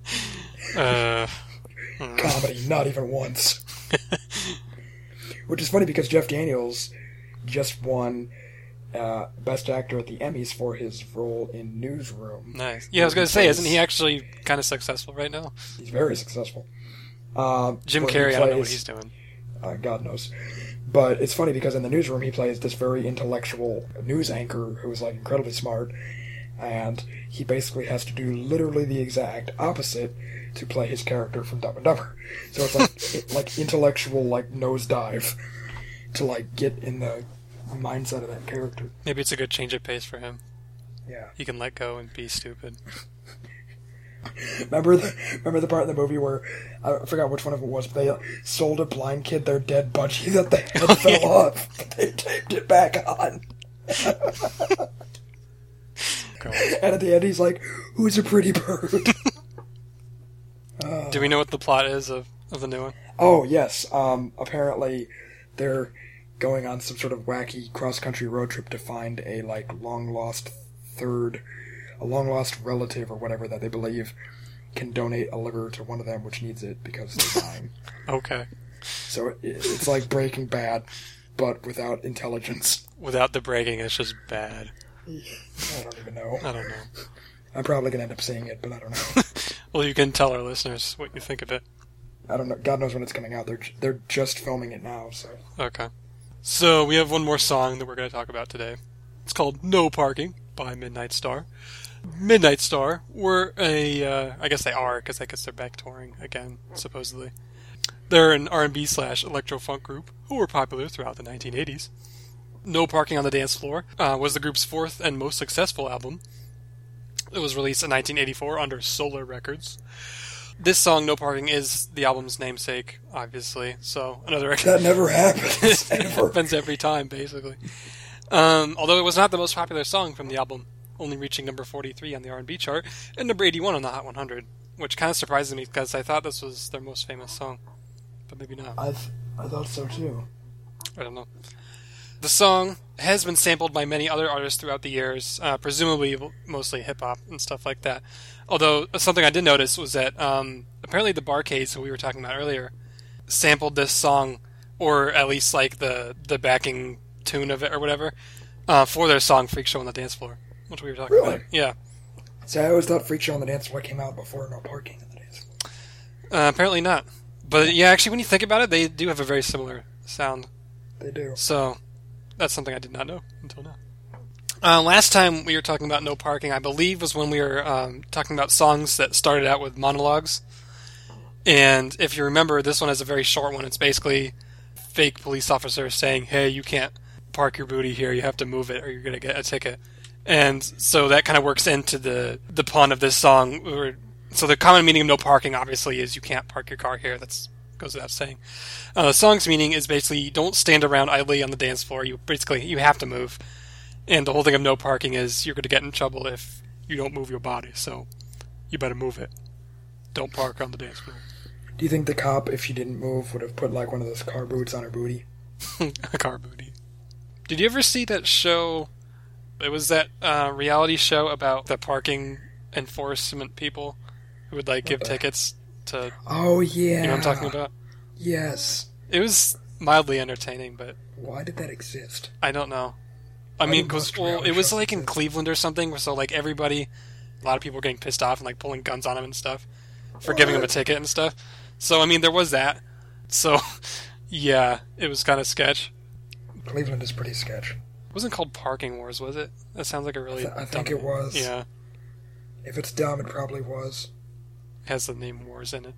Uh, comedy. Not even once. Which is funny because Jeff Daniels just won uh, Best Actor at the Emmys for his role in Newsroom. nice. Yeah, I was gonna say, isn't he actually kind of successful right now? He's very successful. Uh, Jim Carrey, I don't know what he's doing. uh, God knows. But it's funny because in the newsroom he plays this very intellectual news anchor who is like incredibly smart, and he basically has to do literally the exact opposite to play his character from Dumb and Dumber. So it's like it, like intellectual like nosedive to like get in the mindset of that character. Maybe it's a good change of pace for him. Yeah. He can let go and be stupid. Remember the remember the part in the movie where I forgot which one of it was, but they sold a blind kid their dead budgie that they had fell off, but they taped it back on. And at the end, he's like, "Who's a pretty bird?" Do we know what the plot is of, of the new one? oh yes. Um, apparently, they're going on some sort of wacky cross-country road trip to find a like long-lost third, a long-lost relative or whatever that they believe can donate a liver to one of them, which needs it because they're dying. Okay. So it, it's like Breaking Bad, but without intelligence. Without the breaking, it's just bad. I don't even know. I don't know. I'm probably gonna end up seeing it, but I don't know. Well, you can tell our listeners what you think of it. I don't know. God knows when it's coming out. They're they're just filming it now, so Okay. So we have one more song that we're going to talk about today. It's called "No Parking" by Midnight Star. Midnight Star were a, uh, I guess they are because I guess they're back touring again, supposedly. They're an R&B slash electro funk group who were popular throughout the 1980s. No Parking on the Dance Floor uh, was the group's fourth and most successful album. It was released in 1984 under Solar Records. This song, No Parking, is the album's namesake, obviously. So another that never happens it happens every time, basically. Um, although it was not the most popular song from the album, only reaching number 43 on the R&B chart and number 81 on the Hot 100, which kind of surprises me because I thought this was their most famous song, but maybe not. I th- I thought so too. I don't know. The song has been sampled by many other artists throughout the years, uh, presumably mostly hip hop and stuff like that. Although something I did notice was that um, apparently the Bar-Kays, who we were talking about earlier, sampled this song, or at least like the the backing tune of it or whatever, uh, for their song "Freak Show on the Dance Floor," which we were talking Really? about. Yeah. See, I always thought Freak Show on the Dance Floor came out before No Parking on the Dance Floor. Uh, apparently not. But yeah, actually, when you think about it, they do have a very similar sound. They do. So that's something I did not know until now. Uh, last time we were talking about no parking, I believe, was when we were um, talking about songs that started out with monologues. And if you remember, this one has a very short one. It's basically fake police officer saying, "Hey, you can't park your booty here. You have to move it, or you're gonna get a ticket." And so that kind of works into the the pun of this song. So the common meaning of no parking, obviously, is you can't park your car here. That's goes without saying. Uh, the song's meaning is basically don't stand around idly on the dance floor. You basically you have to move. And the whole thing of no parking is you're going to get in trouble if you don't move your body. So you better move it. Don't park on the dance floor. Do you think the cop, if she didn't move, would have put like one of those car boots on her booty? a car booty. Did you ever see that show? It was that uh, reality show about the parking enforcement people who would like give the- tickets to. Oh yeah. You know what I'm talking about? Yes. It was mildly entertaining, but Why did that exist? I don't know. I mean, because well, it was like in? Cleveland or something, so like everybody, a lot of people were getting pissed off and like pulling guns on him and stuff for giving him a ticket and stuff. So I mean, there was that. So yeah, it was kind of sketch. Cleveland is pretty sketch. It wasn't called Parking Wars, was it? That sounds like a really. I think it was. Yeah, If it's dumb, it probably was. has the name Wars in it.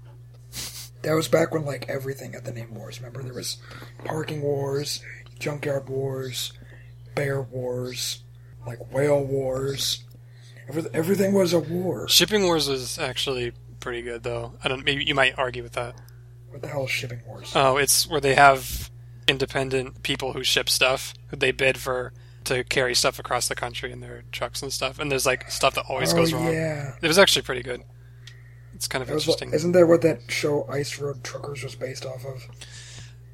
That was back when like everything had the name Wars. Remember, there was parking wars, junkyard wars, bear wars, like whale wars. Every- Everything was a war. Shipping Wars was actually pretty good, though. I don't. Maybe you might argue with that. What the hell is shipping wars? Oh, it's where they have independent people who ship stuff who they bid for to carry stuff across the country in their trucks and stuff. And there's like stuff that always oh goes wrong. yeah. It was actually pretty good. It's kind of That interesting. isn't that what that show Ice Road Truckers was based off of?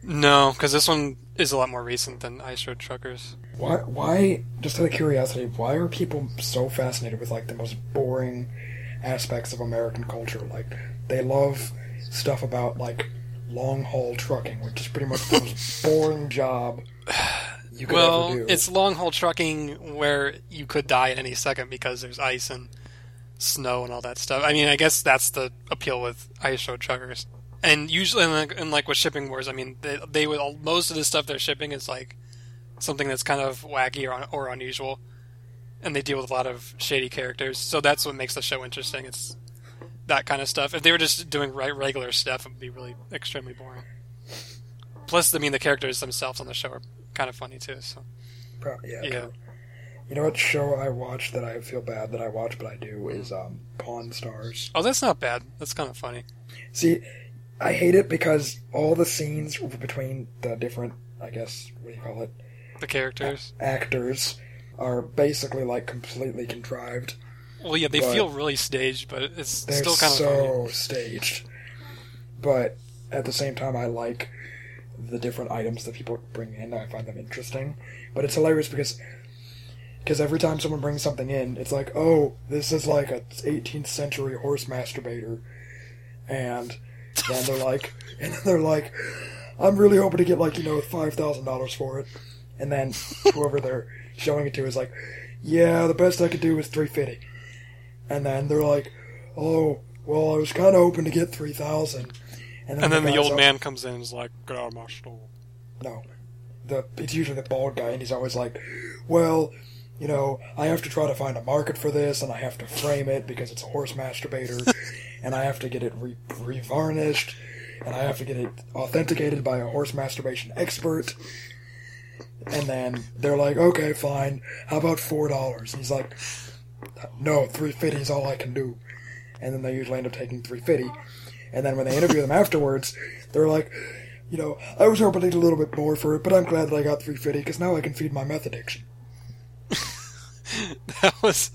No, because this one is a lot more recent than Ice Road Truckers. Why? Why? Just out of curiosity, why are people so fascinated with like the most boring aspects of American culture? Like they love stuff about like long haul trucking, which is pretty much the most boring job you could Well, ever do. it's long haul trucking where you could die at any second because there's ice and snow and all that stuff. I mean, I guess that's the appeal with ice road truckers. And usually, and like, and like with shipping wars, I mean, they, they would all, most of the stuff they're shipping is like something that's kind of wacky or, or unusual, and they deal with a lot of shady characters. So that's what makes the show interesting. It's that kind of stuff. If they were just doing right regular stuff, it would be really extremely boring. Plus, I mean, the characters themselves on the show are kind of funny too. So. Pro- yeah. Yeah. true. You know what show I watch that I feel bad that I watch, but I do is um, Pawn Stars. Oh, that's not bad. That's kind of funny. See, I hate it because all the scenes between the different, I guess, what do you call it, The characters. actors are basically like completely contrived. Well, yeah, they feel really staged, but it's They're still kind of so staged. But at the same time, I like the different items that people bring in. I find them interesting. But it's hilarious because because every time someone brings something in, it's like, oh, this is like a 18th century horse masturbator, and then they're like, and then they're like, I'm really hoping to get like you know five thousand dollars for it, and then whoever they're showing it to is like, yeah, the best I could do is three fifty, and then they're like, oh, well, I was kind of hoping to get three thousand, and And then the guy's old man comes in and is like, "Get out of my store." no, the it's usually the bald guy, and he's always like, "Well, you know, I have to try to find a market for this, and I have to frame it because it's a horse masturbator, and I have to get it re- revarnished, and I have to get it authenticated by a horse masturbation expert." And then they're like, "Okay, fine. How about four dollars?" He's like, "No, three fifty is all I can do." And then they usually end up taking three fifty. And then when they interview them afterwards, they're like, you know, I was hoping to a little bit more for it, but I'm glad that I got 350 because now I can feed my meth addiction. That was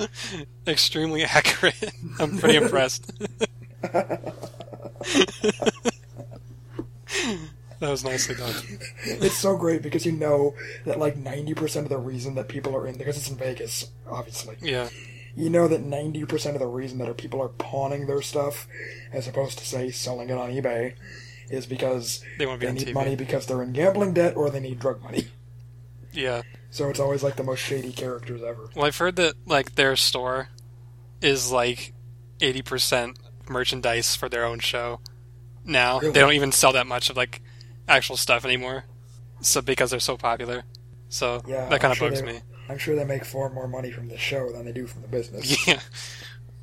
extremely accurate. I'm pretty impressed. that was nicely done. It's so great because you know that like 90% of the reason that people are in because it's in Vegas, obviously. Yeah, You know that 90% of the reason that people are pawning their stuff as opposed to say selling it on eBay is because they want to be on need TV. money because they're in gambling debt or they need drug money. Yeah. So it's always like the most shady characters ever. Well, I've heard that like their store is like eighty percent merchandise for their own show. Now Really? they don't even sell that much of like actual stuff anymore. So because they're so popular, so Yeah, that kind I'm of sure bugs me. I'm sure they make far more money from the show than they do from the business. Yeah,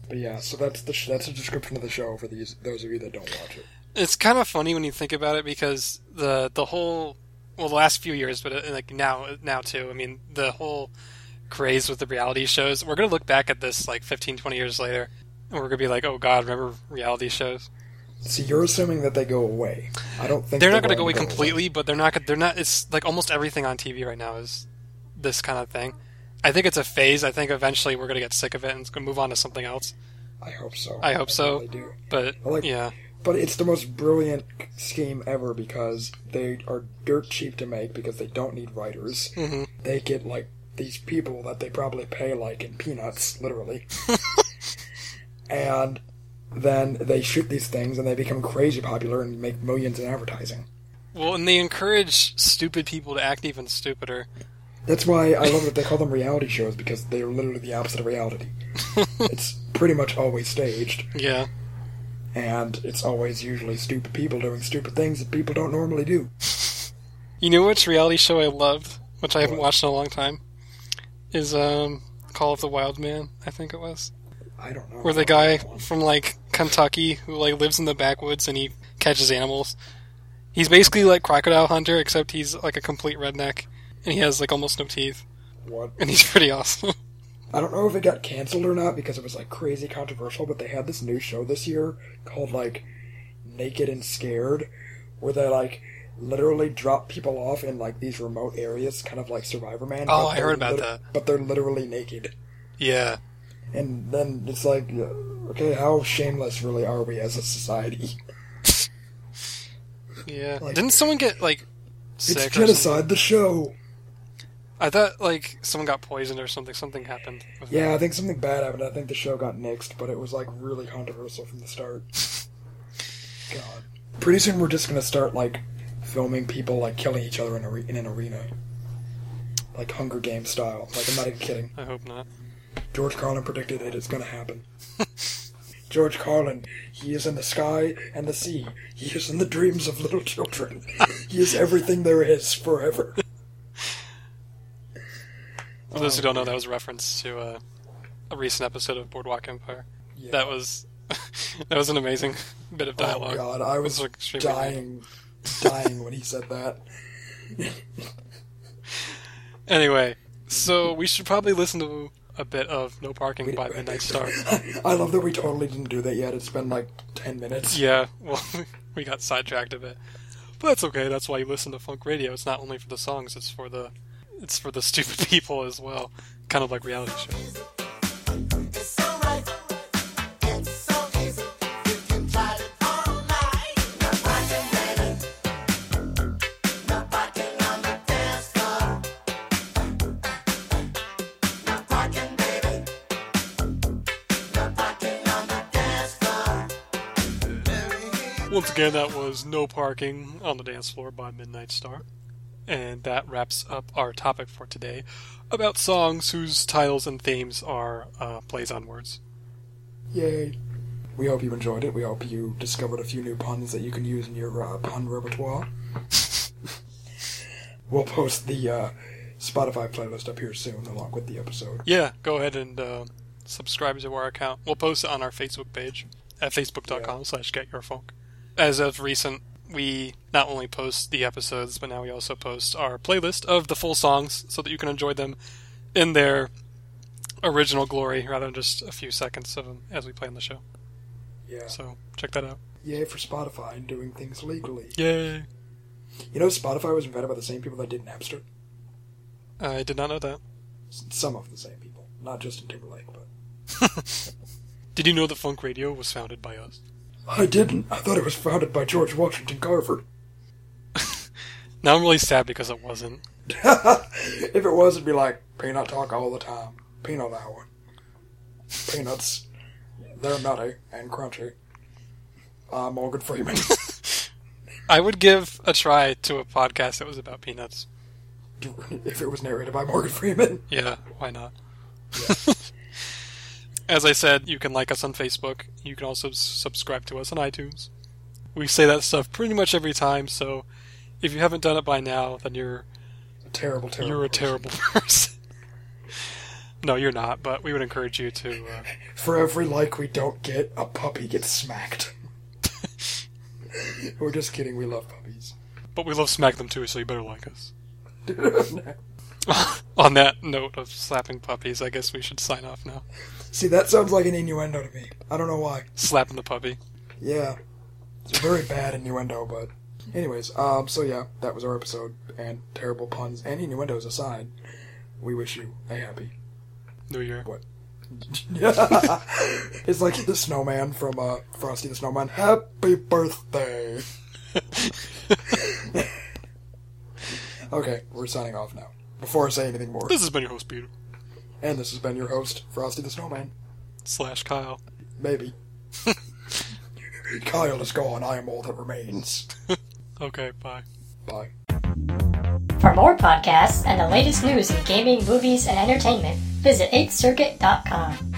But yeah, so that's the sh- that's a description of the show for these those of you that don't watch it. it's kind of funny when you think about it because the the whole well the last few years, but uh, like now now too. I mean the whole craze with the reality shows. We're gonna look back at this like 15, 20 years later, and we're gonna be like, oh god, remember reality shows? See, you're assuming that they go away. I don't think they're not going to go away completely, but they're not. They're not. It's like almost everything on TV right now is this kind of thing. I think it's a phase. I think eventually we're going to get sick of it and it's going to move on to something else. I hope so. I hope so. really do. But like- yeah, But it's the most brilliant scheme ever because they are dirt cheap to make because they don't need writers. Mhm. They get like these people that they probably pay like in peanuts, literally. and then they shoot these things and they become crazy popular and make millions in advertising. well, and they encourage stupid people to act even stupider. That's why I love that they call them reality shows because they are literally the opposite of reality. it's pretty much always staged, Yeah, and it's always usually stupid people doing stupid things that people don't normally do. you know which reality show I loved, which I haven't What? watched in a long time, is um Call of the Wild Man. I think it was. I don't know. where the guy from like Kentucky who like lives in the backwoods and he catches animals. He's basically like Crocodile Hunter, except he's like a complete redneck and he has like almost no teeth, What? and he's pretty awesome. I don't know if it got canceled or not because it was like crazy controversial, but they had this new show this year called like Naked and Scared, where they like literally drop people off in like these remote areas, kind of like Survivor Man. Oh, I heard about that. But they're literally naked, yeah, and then it's like, okay, how shameless really are we as a society? yeah. Like- Didn't someone get like It's sick? or genocide. The show. I thought like someone got poisoned or something. Something happened. Yeah, that. I think something bad happened. I think the show got nixed, but it was like really controversial from the start. God. Pretty soon we're just gonna start like filming people like killing each other in, a re- in an arena, like Hunger Games style. Like I'm not even kidding. I hope not. George Carlin predicted it. It's gonna happen. George Carlin, he is in the sky and the sea. He is in the dreams of little children. he is everything there is forever. For those who don't know, that was a reference to uh, a recent episode of Boardwalk Empire. Yeah. That was that was an amazing bit of dialogue. Oh god, I was was dying, dying when he said that. Anyway, so we should probably listen to a bit of No Parking by Midnight Star. I love that we totally didn't do that yet. It's been like ten minutes. Yeah, well, we got sidetracked a bit, but that's okay. That's why you listen to funk radio. It's not only for the songs; it's for the it's for the stupid people as well. Kind of like reality shows. Once again, that was No Parking on the Dance Floor by Midnight Star. And that wraps up our topic for today about songs whose titles and themes are uh, plays on words. Yay! We hope you enjoyed it. We hope you discovered a few new puns that you can use in your uh, pun repertoire. we'll post the uh, Spotify playlist up here soon, along with the episode. Yeah, go ahead and uh, subscribe to our account. We'll post it on our Facebook page at facebook.com slash getyourfunk. As of recent, we not only post the episodes, but now we also post our playlist of the full songs so that you can enjoy them in their original glory rather than just a few seconds of them as we play on the show. Yeah. So check that out. Yay for Spotify and doing things legally. Yay! You know, Spotify was invented by the same people that did Napster. I did not know that. Some of the same people, not just Justin Timberlake, but Did you know that Funk Radio was founded by us? I didn't. I thought it was founded by George Washington Carver. Now I'm really sad because it wasn't. if it was, it'd be like peanut talk all the time. Peanut hour. Peanuts. They're nutty and crunchy. Uh, Morgan Freeman. I would give a try to a podcast that was about peanuts. if it was narrated by Morgan Freeman. Yeah, why not? As I said, you can like us on Facebook. You can also subscribe to us on iTunes. We say that stuff pretty much every time, so if you haven't done it by now, then you're a Terrible, terrible. you're a person. terrible person. no, you're not, but we would encourage you to. Uh, For every like we don't get, a puppy gets smacked. We're just kidding. We love puppies. but we love smack them too, so you better like us. On that note of slapping puppies, I guess we should sign off now. See, that sounds like an innuendo to me. I don't know why. Slapping the puppy. Yeah, it's a very bad innuendo, but anyways, um, so yeah, that was our episode, and terrible puns and innuendos aside, we wish you a happy. New Year. What? it's like the snowman from uh, Frosty the Snowman. Happy birthday! okay, we're signing off now. Before I say anything more, This has been your host, Peter. And this has been your host, Frosty the Snowman. Slash Kyle. Maybe. Kyle is gone. I am all that remains. Okay, bye. Bye. For more podcasts and the latest news in gaming, movies, and entertainment, visit 8thcircuit.com.